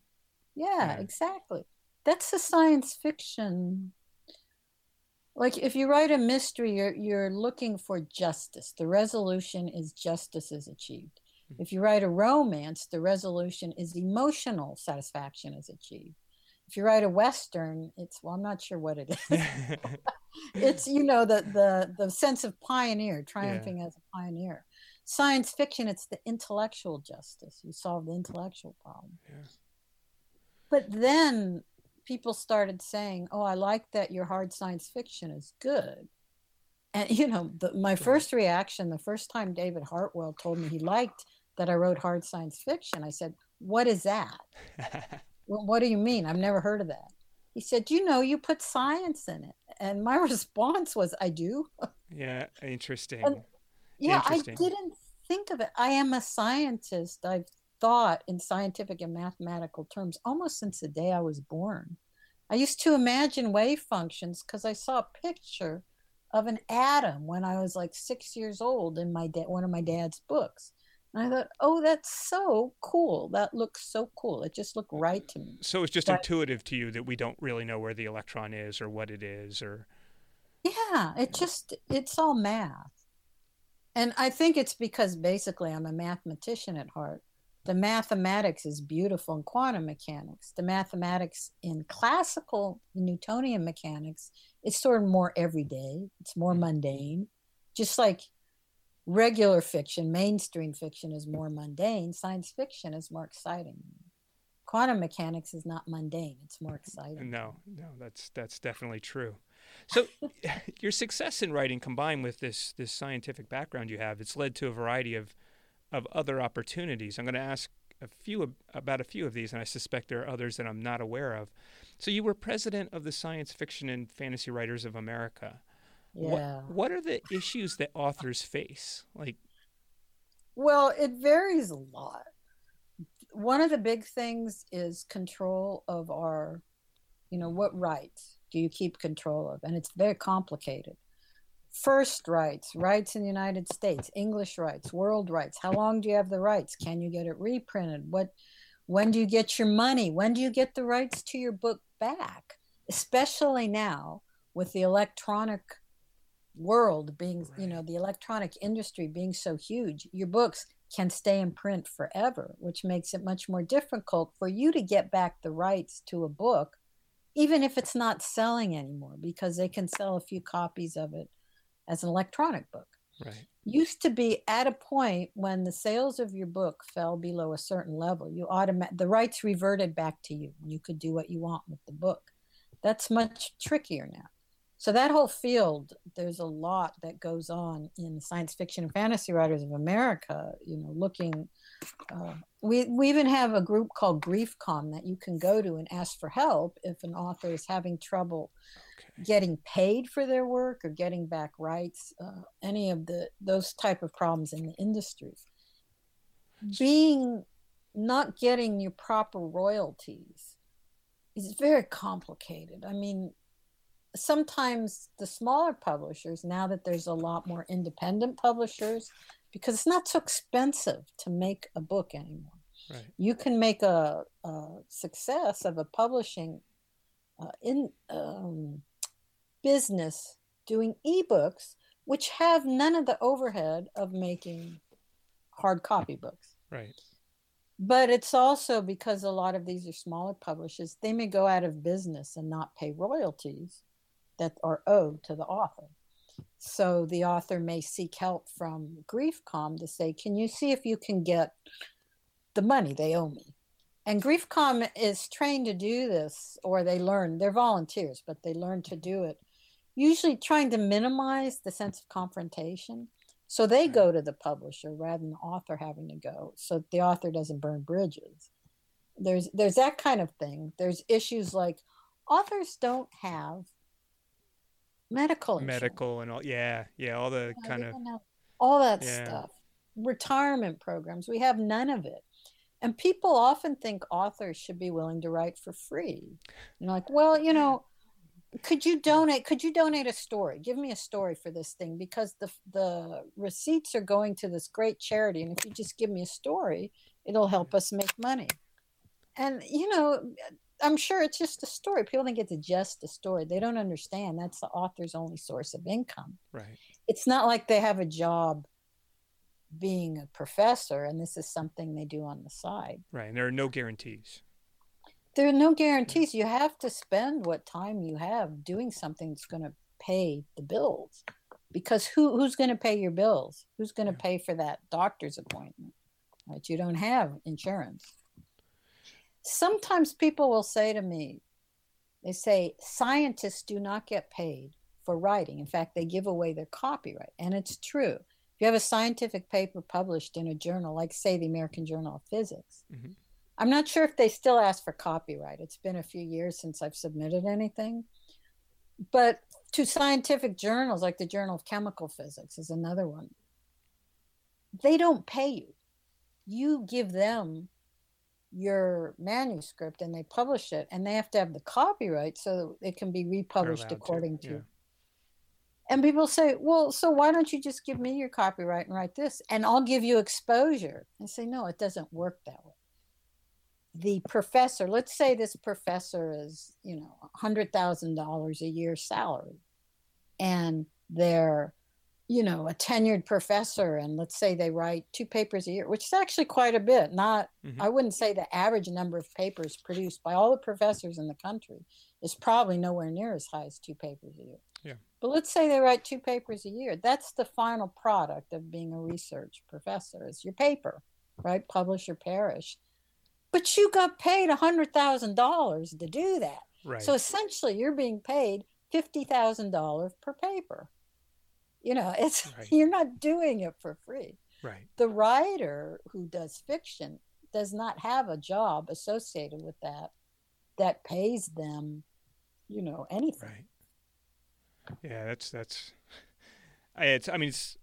Yeah, Yeah. exactly. That's the science fiction like if you write a mystery you're you're looking for justice. The resolution is justice is achieved. Mm-hmm. if you write a romance the resolution is emotional satisfaction is achieved. If you write a western it's well i'm not sure what it is. [laughs] [laughs] It's you know the the the sense of pioneer triumphing yeah. as a pioneer. Science fiction it's the intellectual justice. You solve the intellectual problem. Yeah. but then people started saying, "Oh, I like that your hard science fiction is good." And you know, the, my first reaction, the first time David Hartwell told me he liked that I wrote hard science fiction, I said, "What is that? [laughs] well, what do you mean? I've never heard of that." He said, "You know, you put science in it." And my [laughs] response was, "I do." yeah, interesting. And, yeah, interesting. I didn't think of it. I am a scientist. I've thought in scientific and mathematical terms almost since the day I was born. I used to imagine wave functions because I saw a picture of an atom when I was like six years old in my da- one of my dad's books. And I thought, oh, that's so cool. That looks so cool. It just looked right to me. So it's just but, intuitive to you that we don't really know where the electron is or what it is or. Yeah, it just, it's all math. And I think it's because basically I'm a mathematician at heart the mathematics is beautiful in quantum mechanics. The mathematics in classical Newtonian mechanics is sort of more everyday, it's more mm-hmm. mundane. Just like regular fiction, mainstream fiction is more mundane, science fiction is more exciting. Quantum mechanics is not mundane, it's more exciting. No, no, that's that's definitely true. So [laughs] your success in writing combined with this this scientific background you have, it's led to a variety of of other opportunities. I'm going to ask a few about a few of these, and I suspect there are others that I'm not aware of. So you were president of the Science Fiction and Fantasy Writers of America. Yeah. What, what are the issues that authors face? Like, well, it varies a lot. One of the big things is control of our, you know, what rights do you keep control of? And it's very complicated first rights, rights in the United States, English rights, world rights. How long do you have the rights? Can you get it reprinted? What when do you get your money? When do you get the rights to your book back? Especially now with the electronic world being, right. you know, the electronic industry being so huge, your books can stay in print forever, which makes it much more difficult for you to get back the rights to a book, even if it's not selling anymore, because they can sell a few copies of it as an electronic book. Right. Used to be at a point when the sales of your book fell below a certain level, you automatic the rights reverted back to you. You could do what you want with the book. That's much trickier now. So that whole field, there's a lot that goes on in science fiction and fantasy writers of America. You know, looking. Uh, we we even have a group called GriefCom that you can go to and ask for help if an author is having trouble getting paid for their work or getting back rights, uh, any of the those type of problems in the industry. Being not getting your proper royalties is very complicated. I mean, sometimes the smaller publishers, now that there's a lot more independent publishers, because it's not so expensive to make a book anymore. Right. You can make a, a success of a publishing uh, in um, business doing ebooks, which have none of the overhead of making hard copy books. Right. But it's also because a lot of these are smaller publishers, they may go out of business and not pay royalties that are owed to the author. So the author may seek help from GriefCom to say, Can you see if you can get the money they owe me? And GriefCom is trained to do this, or they learn, they're volunteers, but they learn to do it usually trying to minimize the sense of confrontation. So they mm-hmm. go to the publisher rather than the author having to go, so the author doesn't burn bridges. There's there's that kind of thing. There's issues like authors don't have medical medical and all yeah yeah all the yeah, kind of all that yeah. stuff. Retirement programs we have none of it. And people often think authors should be willing to write for free. You're like well you know could you donate could you donate a story? Give me a story for this thing because the the receipts are going to this great charity. And if you just give me a story it'll help us make money. And you know I'm sure it's just a story. People think it's just a story. They don't understand that's the author's only source of income. Right. It's not like they have a job being a professor and this is something they do on the side. Right. And there are no guarantees. There are no guarantees. You have to spend what time you have doing something that's going to pay the bills. Because who who's going to pay your bills? Who's going to Yeah. pay for that doctor's appointment? Right? You don't have insurance. Sometimes people will say to me, they say scientists do not get paid for writing. In fact, they give away their copyright. And it's true. If you have a scientific paper published in a journal, like, say, the American Journal of Physics, Mhm. I'm not sure if they still ask for copyright. It's been a few years since I've submitted anything. But to scientific journals, like the Journal of Chemical Physics is another one, they don't pay you. You give them your manuscript and they publish it, and they have to have the copyright so it can be republished allowed to, according to. yeah. And people say, well, so why don't you just give me your copyright and write this? And I'll give you exposure. I say, no, it doesn't work that way. The professor, let's say this professor is, you know, $100,000 a year salary. And they're, you know, a tenured professor. And let's say they write two papers a year, which is actually quite a bit. Not, Mhm. I wouldn't say the average number of papers produced by all the professors in the country is probably nowhere near as high as two papers a year. Yeah. But let's say they write two papers a year. That's the final product of being a research professor is your paper, right? Publish or perish. But you got paid $100,000 to do that. Right. So essentially you're being paid $50,000 per paper. You know, it's [laughs] Right. you're not doing it for free right. the writer who does fiction does not have a job associated with that that pays them you know anything Right. Yeah, that's that's. It's. I mean, it's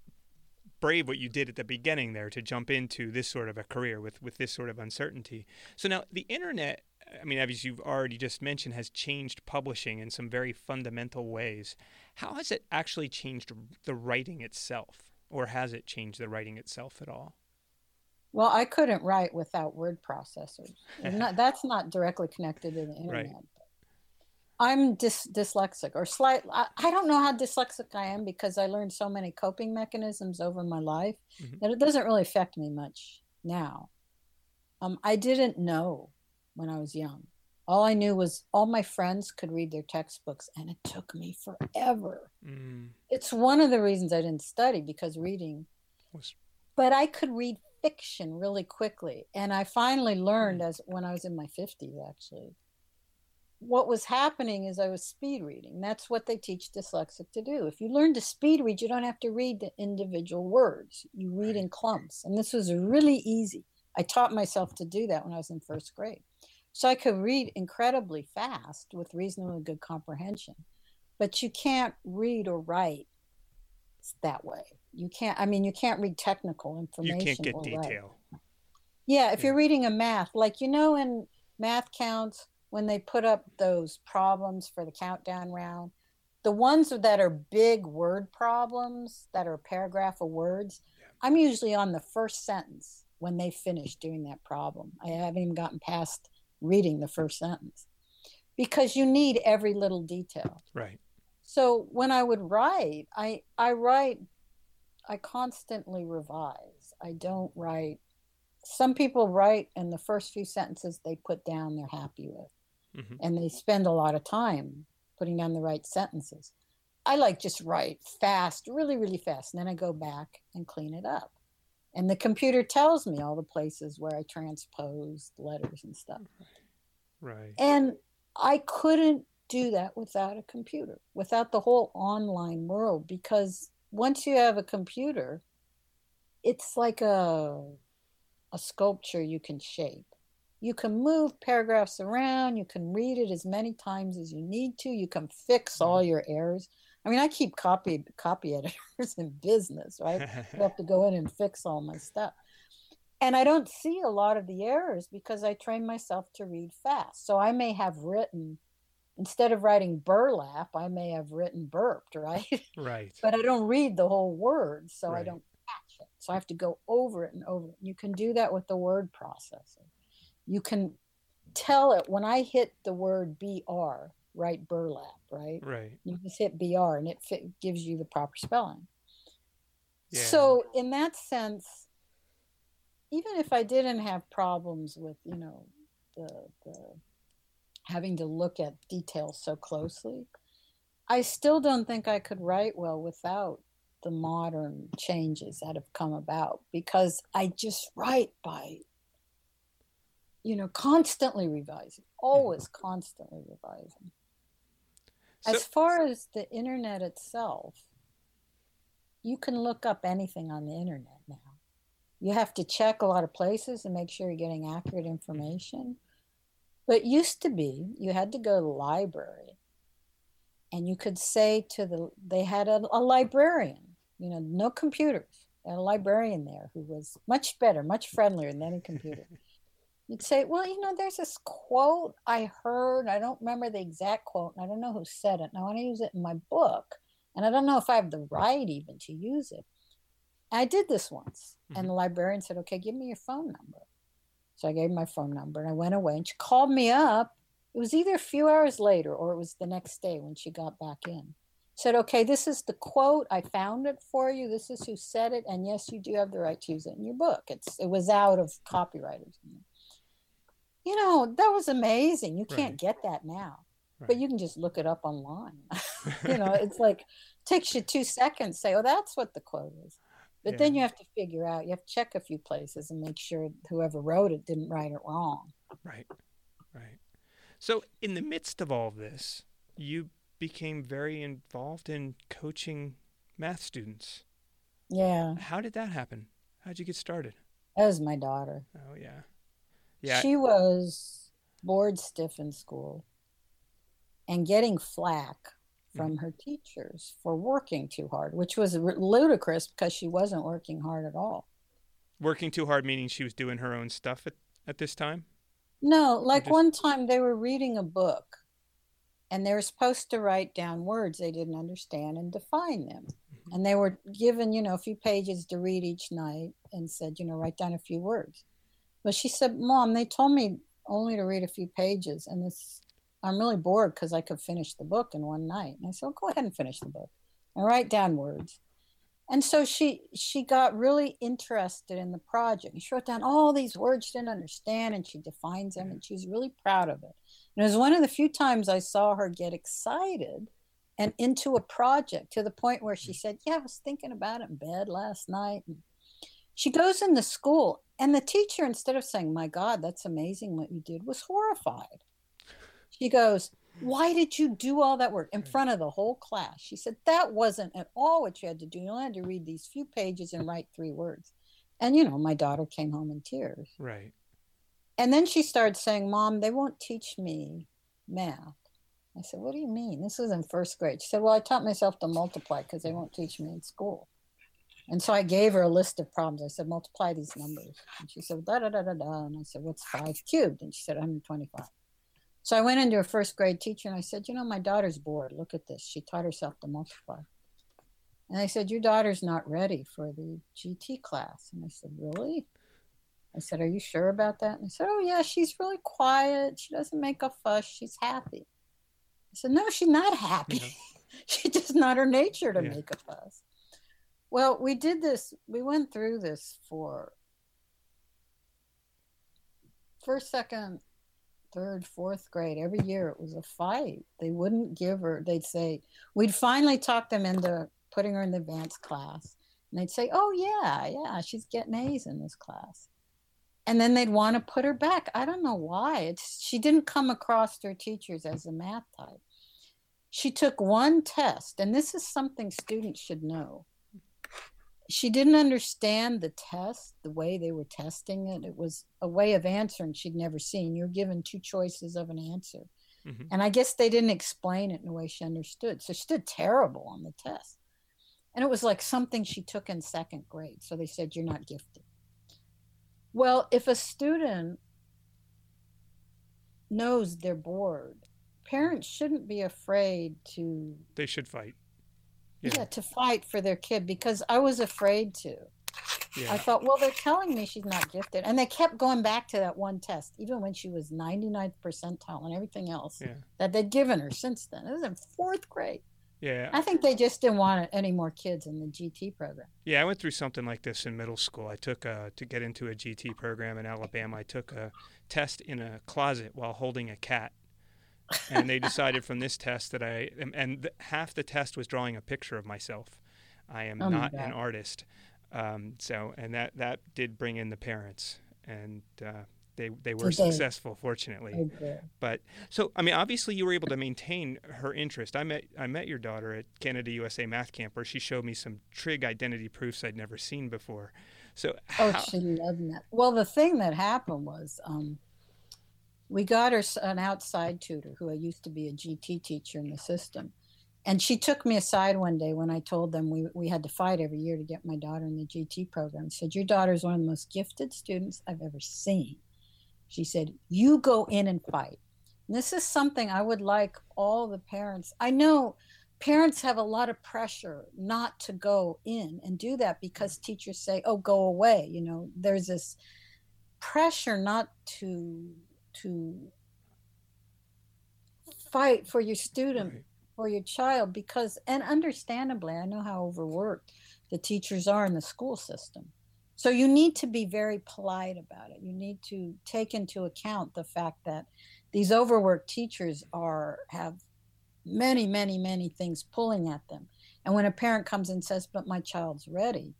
brave what you did at the beginning there to jump into this sort of a career with with this sort of uncertainty. So now the internet. I mean, as you've already just mentioned, has changed publishing in some very fundamental ways. How has it actually changed the writing itself, or has it changed the writing itself at all? well i couldn't write without word processors [laughs] not, that's not directly connected to the internet i'm dys- dyslexic or slight I, I don't know how dyslexic i am because i learned so many coping mechanisms over my life Mhm. that it doesn't really affect me much now um, i didn't know when i was young all i knew was all my friends could read their textbooks and it took me forever Mm, it's one of the reasons i didn't study because reading was but I could read fiction really quickly. And I finally learned as when I was in my 50s actually. What was happening is I was speed reading. That's what they teach dyslexic to do. If you learn to speed read, you don't have to read the individual words. You read in clumps. And this was really easy. I taught myself to do that when I was in first grade. So I could read incredibly fast with reasonably good comprehension. But you can't read or write that way. You can't. I mean, you can't read technical information. you can't get or write. detail. Yeah, if Yeah. you're reading a math, like you know, in MATHCOUNTS when they put up those problems for the countdown round, the ones that are big word problems that are a paragraph of words, Yeah. I'm usually on the first sentence when they finish doing that problem. I haven't even gotten past reading the first sentence because you need every little detail. Right. So when I would write, I I write I constantly revise. I don't write some people write and the first few sentences they put down they're happy with hmm and they spend a lot of time putting down the right sentences. I like just write fast, really really fast and then I go back and clean it up. And the computer tells me all the places where I transposed letters and stuff. Right. And I couldn't do that without a computer, without the whole online world, because once you have a computer, it's like a, a sculpture you can shape. You can move paragraphs around, you can read it as many times as you need to, you can fix all mm-hmm. your errors. I mean, I keep copy copy editors in business, right? I have to go in and fix all my stuff. And I don't see a lot of the errors because I train myself to read fast. So I may have written, instead of writing burlap, I may have written burped, right? [laughs] right. but I don't read the whole word, so I don't catch it. So I have to go over it and over it. You can do that with the word processor. You can tell it when I hit the word BR, right? Burlap, right? Right. You just hit BR and it fit, gives you the proper spelling. Yeah. So, in that sense, even if I didn't have problems with, you know, the, the having to look at details so closely, I still don't think I could write well without the modern changes that have come about because I just write by, you know, constantly revising, hmm. always constantly revising. So- as far as the internet itself, you can look up anything on the internet now. You have to check a lot of places and make sure you're getting accurate information. But used to be you had to go to the library and you could say to the, they had a, a librarian, you know, no computers, a librarian there who was much better, much friendlier than any computer. You'd say, well, you know, there's this quote I heard. I don't remember the exact quote, and I don't know who said it. And I want to use it in my book. And I don't know if I have the right even to use it. I did this once, and mm-hmm. the librarian said, okay, give me your phone number. So I gave my phone number, and I went away, and she called me up. It was either a few hours later or it was the next day when she got back in. Said, okay, this is the quote. I found it for you. This is who said it. And yes, you do have the right to use it in your book. It's it was out of copyright or something you know that was amazing you can't Right. get that now but you can just look it up online [laughs] you know [laughs] it's like takes you two seconds say oh that's what the quote is but then you have to figure out you have to check a few places and make sure whoever wrote it didn't write it wrong Right. Right. So, in the midst of all of this, you became very involved in coaching math students. yeah How did that happen? How'd you get started? that was my daughter Oh, yeah. Yeah. she was bored stiff in school and getting flack from mm-hmm. her teachers for working too hard which was r- ludicrous because she wasn't working hard at all Working too hard, meaning she was doing her own stuff at, at this time? No, like just- one time they were reading a book and they were supposed to write down words they didn't understand and define them. Mm-hmm. And they were given, you know, a few pages to read each night and said, you know, write down a few words. But she said, Mom, they told me only to read a few pages and this I'm really bored because I could finish the book in one night. And I said, well, go ahead and finish the book and write down words. And so she she got really interested in the project. She wrote down all these words she didn't understand and she defines them and she's really proud of it. And it was one of the few times I saw her get excited and into a project to the point where she said, Yeah, I was thinking about it in bed last night. And she goes in the school and the teacher, instead of saying, My God, that's amazing what you did, was horrified. She goes, why did you do all that work in front of the whole class? She said, That wasn't at all what you had to do. You only had to read these few pages and write three words. And, you know, my daughter came home in tears. Right. And then she started saying, Mom, they won't teach me math. I said, What do you mean? This was in first grade. She said, Well, I taught myself to multiply because they won't teach me in school. And so I gave her a list of problems. I said, Multiply these numbers. And she said, Da da da da da. And I said, What's five cubed? And she said, 125. So I went into a first grade teacher and I said, You know, my daughter's bored. Look at this. She taught herself to multiply. And I said, Your daughter's not ready for the GT class. And I said, Really? I said, Are you sure about that? And I said, Oh, yeah, she's really quiet. She doesn't make a fuss. She's happy. I said, No, she's not happy. Yeah. [laughs] she's just not her nature to Yeah. make a fuss. Well, we did this, we went through this for first, second, third, fourth grade. Every year it was a fight. They wouldn't give her, they'd say, we'd finally talk them into putting her in the advanced class. And they'd say, Oh, yeah, yeah, she's getting A's in this class. And then they'd want to put her back. I don't know why. It's she didn't come across her teachers as a math type. She took one test, and this is something students should know. She didn't understand the test, the way they were testing it. It was a way of answering she'd never seen. You're given two choices of an answer. Mhm. And I guess they didn't explain it in a way she understood. So she did terrible on the test. And it was like something she took in second grade. So they said, You're not gifted. Well, if a student knows they're bored, parents shouldn't be afraid to They should fight. Yeah. Yeah. to fight for their kid because I was afraid to. Yeah. I thought, well, they're telling me she's not gifted. And they kept going back to that one test, even when she was 99th percentile and everything else yeah. that they'd given her since then. It was in fourth grade. Yeah. I think they just didn't want any more kids in the GT program. Yeah, I went through something like this in middle school. I took a, to get into a GT program in Alabama, I took a test in a closet while holding a cat. And they decided from this test that I, and the, half the test was drawing a picture of myself. I am oh not an artist. Um, so, and that, that did bring in the parents. And uh, they they were successful, fortunately. But so I mean, obviously, you were able to maintain her interest. I met I met your daughter at Canada USA Math Camp, where she showed me some trig identity proofs I'd never seen before. So oh, she loved that. Well, the thing that happened was. Um, we got her an outside tutor who I used to be a GT teacher in the system. And she took me aside one day when I told them we, we had to fight every year to get my daughter in the GT program. She said, Your daughter is one of the most gifted students I've ever seen. She said, You go in and fight. And this is something I would like all the parents. I know parents have a lot of pressure not to go in and do that because teachers say, Oh, go away. You know, there's this pressure not to to fight for your student right. for your child because and understandably i know how overworked the teachers are in the school system so you need to be very polite about it. You need to take into account the fact that these overworked teachers are have many, many, many things pulling at them. And when a parent comes and says, "But my child's ready,"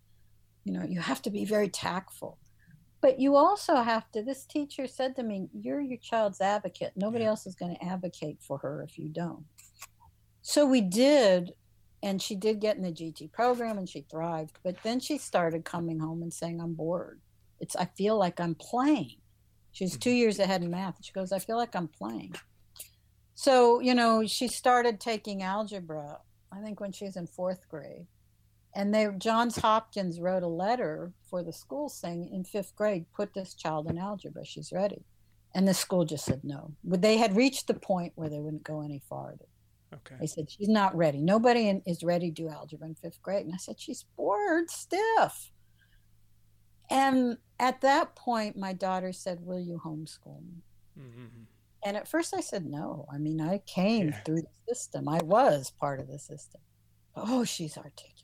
you know, you have to be very tactful. But you also have to. This teacher said to me, "You're your child's advocate. Nobody yeah. else is going to advocate for her if you don't." So we did and she did get in the GT program and she thrived. But then she started coming home and saying, "I'm bored. It's I feel like I'm playing." She's two mm-hmm. years ahead in math. She goes, "I feel like I'm playing." So you know, she started taking algebra. I think when she was in fourth grade, and they Johns Hopkins wrote a letter for the school saying, "In fifth grade, put this child in algebra. She's ready." And the school just said no. They had reached the point where they wouldn't go any farther. Okay. They said she's not ready. Nobody in, is ready to do algebra in fifth grade. And I said she's bored stiff. And at that point, my daughter said, "Will you homeschool me?" Mm-hmm. And at first, I said no. I mean, I came yeah. through the system. I was part of the system. Oh, she's articulate.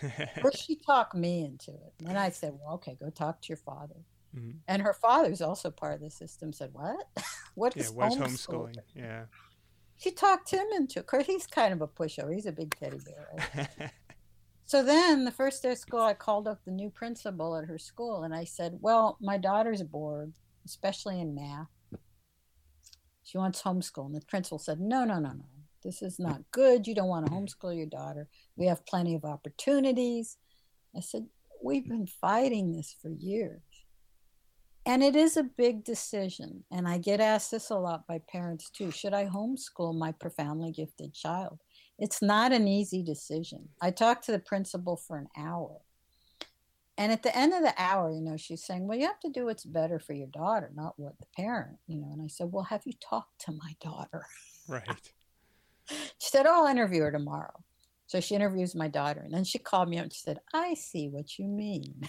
[laughs] First, she talked me into it. And then I said, "Well, okay, go talk to your father." Mm-hmm. And her father's also part of the system. Said, "What? [laughs] what is yeah, homeschooling? homeschooling? Yeah." She talked him into it. Cause He's kind of a pushover. He's a big teddy bear. Right? [laughs] so then, the first day of school, I called up the new principal at her school and I said, Well, my daughter's bored, especially in math. She wants homeschool. And the principal said, No, no, no, no. This is not good. You don't want to homeschool your daughter. We have plenty of opportunities. I said, We've been fighting this for years. And it is a big decision. And I get asked this a lot by parents too. Should I homeschool my profoundly gifted child? It's not an easy decision. I talked to the principal for an hour. And at the end of the hour, you know, she's saying, Well, you have to do what's better for your daughter, not what the parent, you know. And I said, Well, have you talked to my daughter? Right. She said, Oh, I'll interview her tomorrow. So she interviews my daughter. And then she called me up and she said, I see what you mean.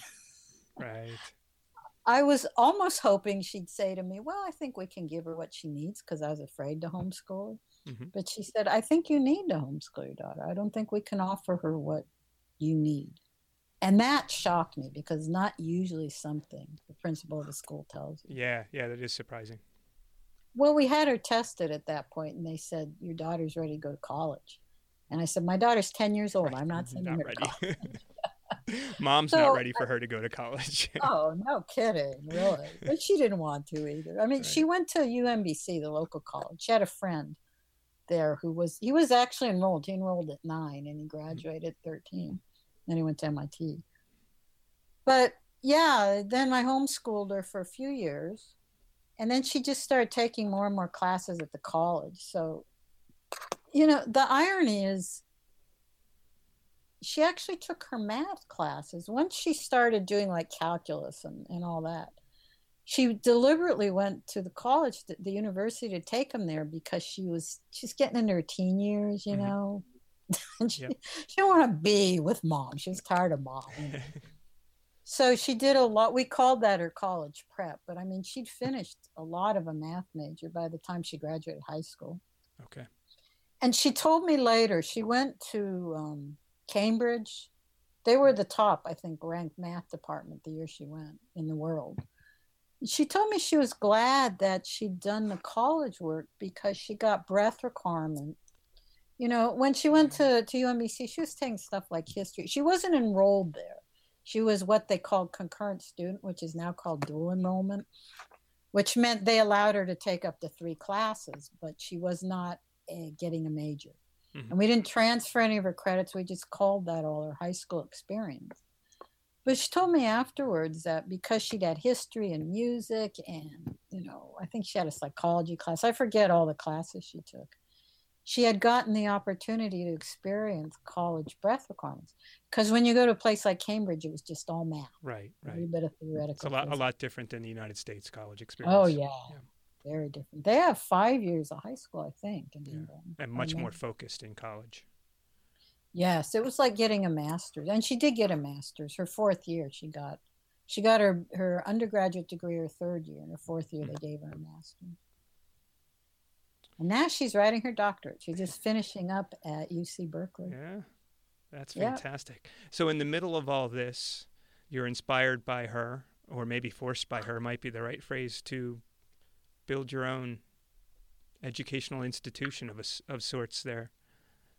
Right. I was almost hoping she'd say to me, Well, I think we can give her what she needs because I was afraid to homeschool Mm-hmm. But she said, I think you need to homeschool your daughter. I don't think we can offer her what you need. And that shocked me because not usually something the principal of the school tells you. Yeah, yeah, that is surprising. Well, we had her tested at that point and they said, Your daughter's ready to go to college. And I said, My daughter's 10 years old. I'm not [laughs] sending not her ready. [laughs] Mom's so, not ready for her to go to college. [laughs] oh, no kidding, really. But she didn't want to either. I mean, right. she went to UMBC, the local college. She had a friend there who was he was actually enrolled. He enrolled at nine and he mm. graduated at 13. Then he went to MIT. But yeah, then I homeschooled her for a few years. And then she just started taking more and more classes at the college. So, you know, the irony is she actually took her math classes once she started doing like calculus and, and all that she deliberately went to the college the, the university to take them there because she was she's getting into her teen years you mm-hmm. know [laughs] she, yep. she didn't want to be with mom she was tired of mom? [laughs] So she did a lot. We called that her college prep, but I mean, she'd finished a lot of a math major by the time she graduated high school. Okay. And she told me later she went to um, Cambridge. They were the top, I think, ranked math department the year she went in the world. She told me she was glad that she'd done the college work because she got breadth requirement. You know, when she went to, to UMBC, she was taking stuff like history. She wasn't enrolled there she was what they called concurrent student, which is now called dual enrollment, which meant they allowed her to take up to three classes, but she was not uh, getting a major. Mm-hmm. And we didn't transfer any of her credits. We just called that all her high school experience. But she told me afterwards that because she'd had history and music, and, you know, I think she had a psychology class. I forget all the classes she took she had gotten the opportunity to experience college breadth requirements. Because when you go to a place like Cambridge, it was just all math. Right, right. A little bit of theoretical. It's a lot, a lot different than the United States college oh, experience. Oh yeah. yeah. very different. They have five years of high school, I think, in yeah. England, and much more focused in college. Yes, it was like getting a master's, and she did get a master's. Her fourth year, she got, she got her her undergraduate degree her third year, and her fourth year they mm-hmm. gave her a master's. And now she's writing her doctorate. She's just finishing up at UC Berkeley. Yeah, that's fantastic. Yeah. So, in the middle of all this, you're inspired by her, or maybe forced by her, might be the right phrase, to build your own educational institution of a, of sorts there.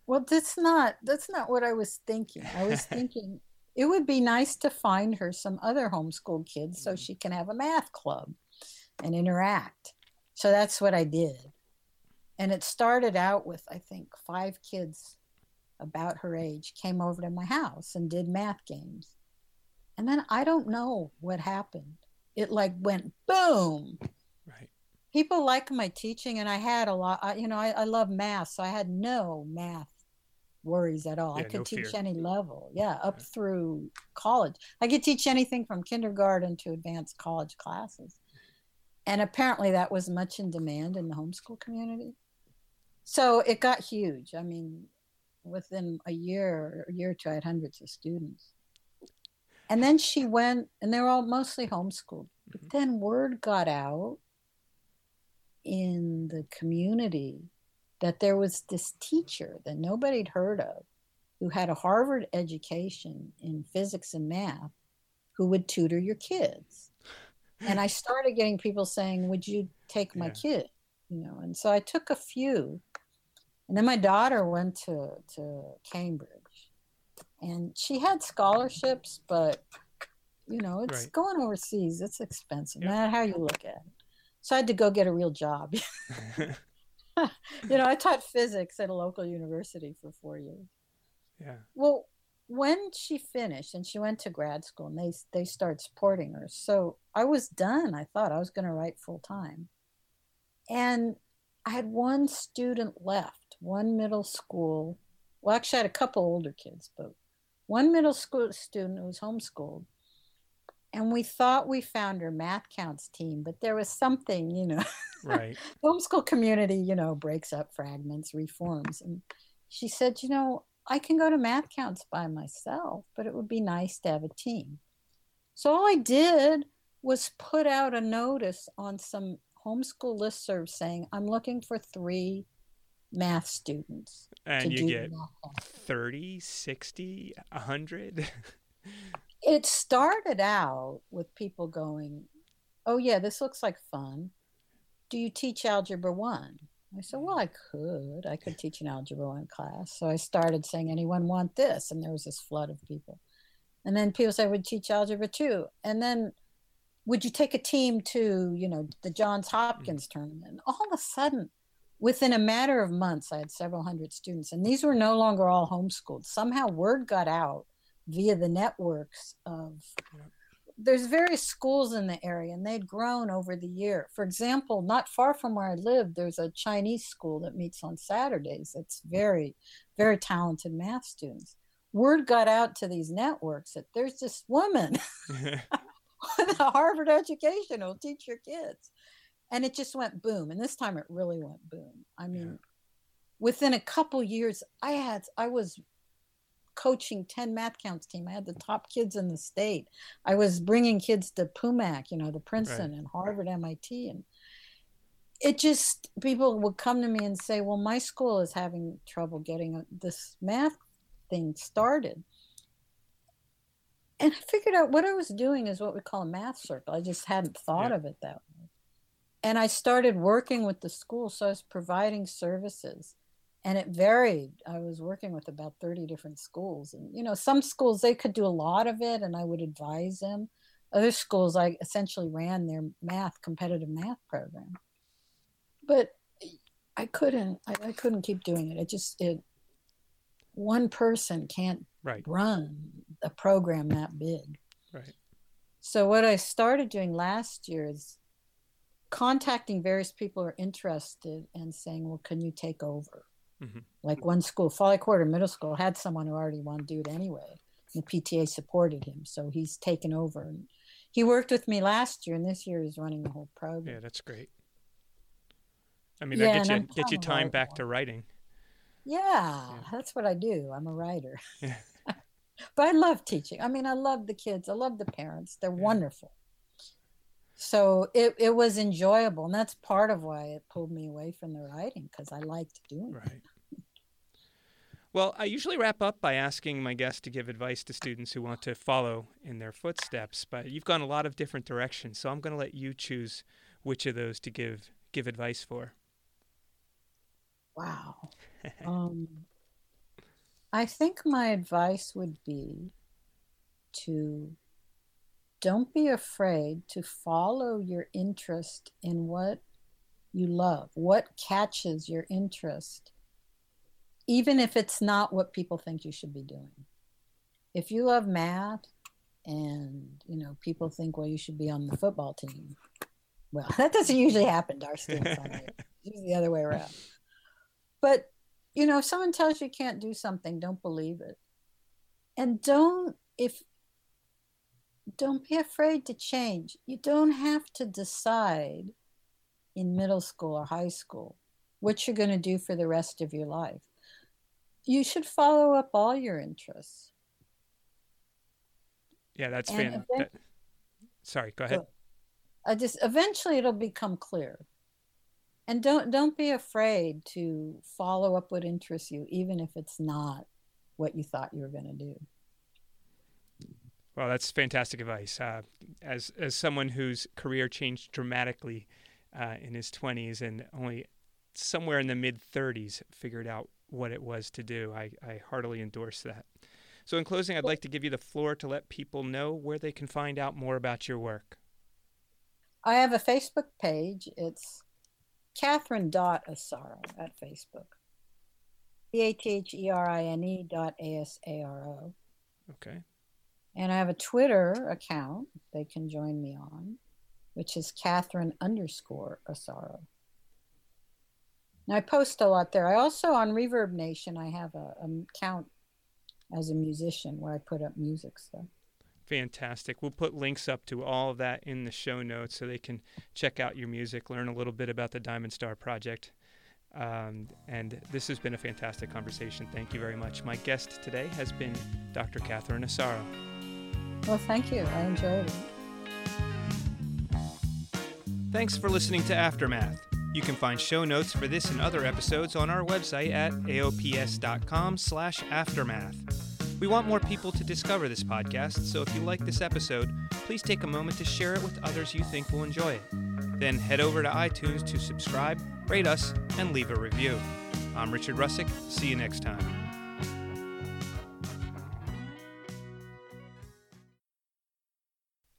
Well, that's not that's not what I was thinking. I was [laughs] thinking it would be nice to find her some other homeschool kids so mm-hmm. she can have a math club and interact. So that's what I did. And it started out with, I think, five kids about her age came over to my house and did math games. And then I don't know what happened. It like went boom. Right. People like my teaching, and I had a lot. I, you know, I, I love math, so I had no math worries at all. Yeah, I could no teach fear. any level. Yeah, up right. through college. I could teach anything from kindergarten to advanced college classes. And apparently that was much in demand in the homeschool community so it got huge. I mean, within a year, a year or two, I had hundreds of students. And then she went, and they were all mostly homeschooled. But mm-hmm. then word got out in the community that there was this teacher that nobody'd heard of who had a Harvard education in physics and math who would tutor your kids. And I started getting people saying, Would you take my yeah. kid? You know, and so I took a few and then my daughter went to, to Cambridge and she had scholarships, but you know, it's right. going overseas, it's expensive, yep. no matter how you look at it. So I had to go get a real job. [laughs] [laughs] you know, I taught physics at a local university for four years. Yeah. Well, when she finished and she went to grad school and they they started supporting her. So I was done. I thought I was going to write full time. And I had one student left, one middle school. Well, actually, I had a couple older kids, but one middle school student who was homeschooled. And we thought we found her math counts team, but there was something, you know, right. [laughs] homeschool community, you know, breaks up, fragments, reforms. And she said, you know, I can go to MATHCOUNTS by myself, but it would be nice to have a team. So all I did was put out a notice on some homeschool listserv saying, I'm looking for three math students. And you get 30, 60, 100? [laughs] it started out with people going, Oh, yeah, this looks like fun. Do you teach Algebra 1? I said, Well, I could. I could teach an Algebra 1 class. So I started saying, Anyone want this? And there was this flood of people. And then people said, would teach Algebra 2. And then would you take a team to you know the johns hopkins mm-hmm. tournament all of a sudden within a matter of months i had several hundred students and these were no longer all homeschooled. Somehow word got out via the networks of there's various schools in the area and they'd grown over the year. For example not far from where i live there's a chinese school that meets on saturdays. It's very very talented math students. Word got out to these networks that there's this woman [laughs] [laughs] with a Harvard education who'll teach your kids. And it just went boom. And this time it really went boom. I mean, yeah. within a couple years, I had, I was coaching 10 MATHCOUNTS team. I had the top kids in the state. I was bringing kids to PUMAC, you know, the Princeton right. and Harvard, MIT. And it just, people would come to me and say, well, my school is having trouble getting uh, this math thing started. And I figured out what I was doing is what we call a math circle. I just hadn't thought yeah. of it that way. And I started working with the school. So I was providing services and it varied. I was working with about 30 different schools. And, you know, some schools, they could do a lot of it and I would advise them. Other schools, I essentially ran their math, competitive math program. But I couldn't, I, I couldn't keep doing it. It just, it, one person can't right. run a program that big. Right. So what I started doing last year is contacting various people who are interested and saying, well, can you take over? Mm-hmm. Like one school, Folly Quarter Middle School, had someone who already wanted to do it anyway. The PTA supported him, so he's taken over. And he worked with me last year, and this year he's running the whole program. Yeah, that's great. I mean, yeah, that gets you get you time back to writing. Yeah, yeah, that's what I do. I'm a writer. Yeah. [laughs] but I love teaching. I mean, I love the kids. I love the parents. They're wonderful. So it, it was enjoyable. And that's part of why it pulled me away from the writing because I liked doing it. right. it. Well, I usually wrap up by asking my guests to give advice to students who want to follow in their footsteps, but you've gone a lot of different directions, so I'm going to let you choose which of those to give give advice for. Wow. [laughs] um, I think my advice would be to don't be afraid to follow your interest in what you love, what catches your interest even if it's not what people think you should be doing. If you love math and you know people think well you should be on the football team, well [laughs] that doesn't usually happen to our students. it's [laughs] the other way around. But you know if someone tells you you can't do something, don't believe it, and don't if don't be afraid to change. You don't have to decide in middle school or high school what you're going to do for the rest of your life you should follow up all your interests. Yeah, that's fan. That, sorry, go ahead. I just eventually it'll become clear. And don't don't be afraid to follow up what interests you, even if it's not what you thought you were going to do. Well, that's fantastic advice. Uh, as as someone whose career changed dramatically uh, in his 20s and only somewhere in the mid 30s figured out what it was to do. I, I heartily endorse that. So, in closing, I'd like to give you the floor to let people know where they can find out more about your work. I have a Facebook page. It's Catherine dot Asaro at Facebook. C A T H E R I N E dot A S A R O. Okay. And I have a Twitter account they can join me on, which is Catherine underscore Asaro. And I post a lot there. I also on ReverbNation I have a, a account as a musician where I put up music stuff. Fantastic. We'll put links up to all of that in the show notes so they can check out your music, learn a little bit about the Diamond Star Project. Um, and this has been a fantastic conversation. Thank you very much. My guest today has been Dr. Catherine Asaro. Well, thank you. I enjoyed it. Thanks for listening to Aftermath. You can find show notes for this and other episodes on our website at aops.com slash aftermath. We want more people to discover this podcast, so if you like this episode, please take a moment to share it with others you think will enjoy it. Then head over to iTunes to subscribe, rate us, and leave a review. I'm Richard Rusczyk. See you next time.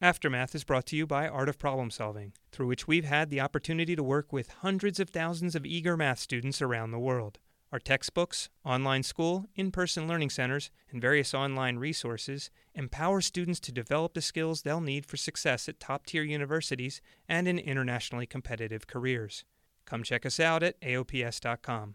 Aftermath is brought to you by Art of Problem Solving, through which we've had the opportunity to work with hundreds of thousands of eager math students around the world. Our textbooks, online school, in person learning centers, and various online resources empower students to develop the skills they'll need for success at top tier universities and in internationally competitive careers. Come check us out at aops.com.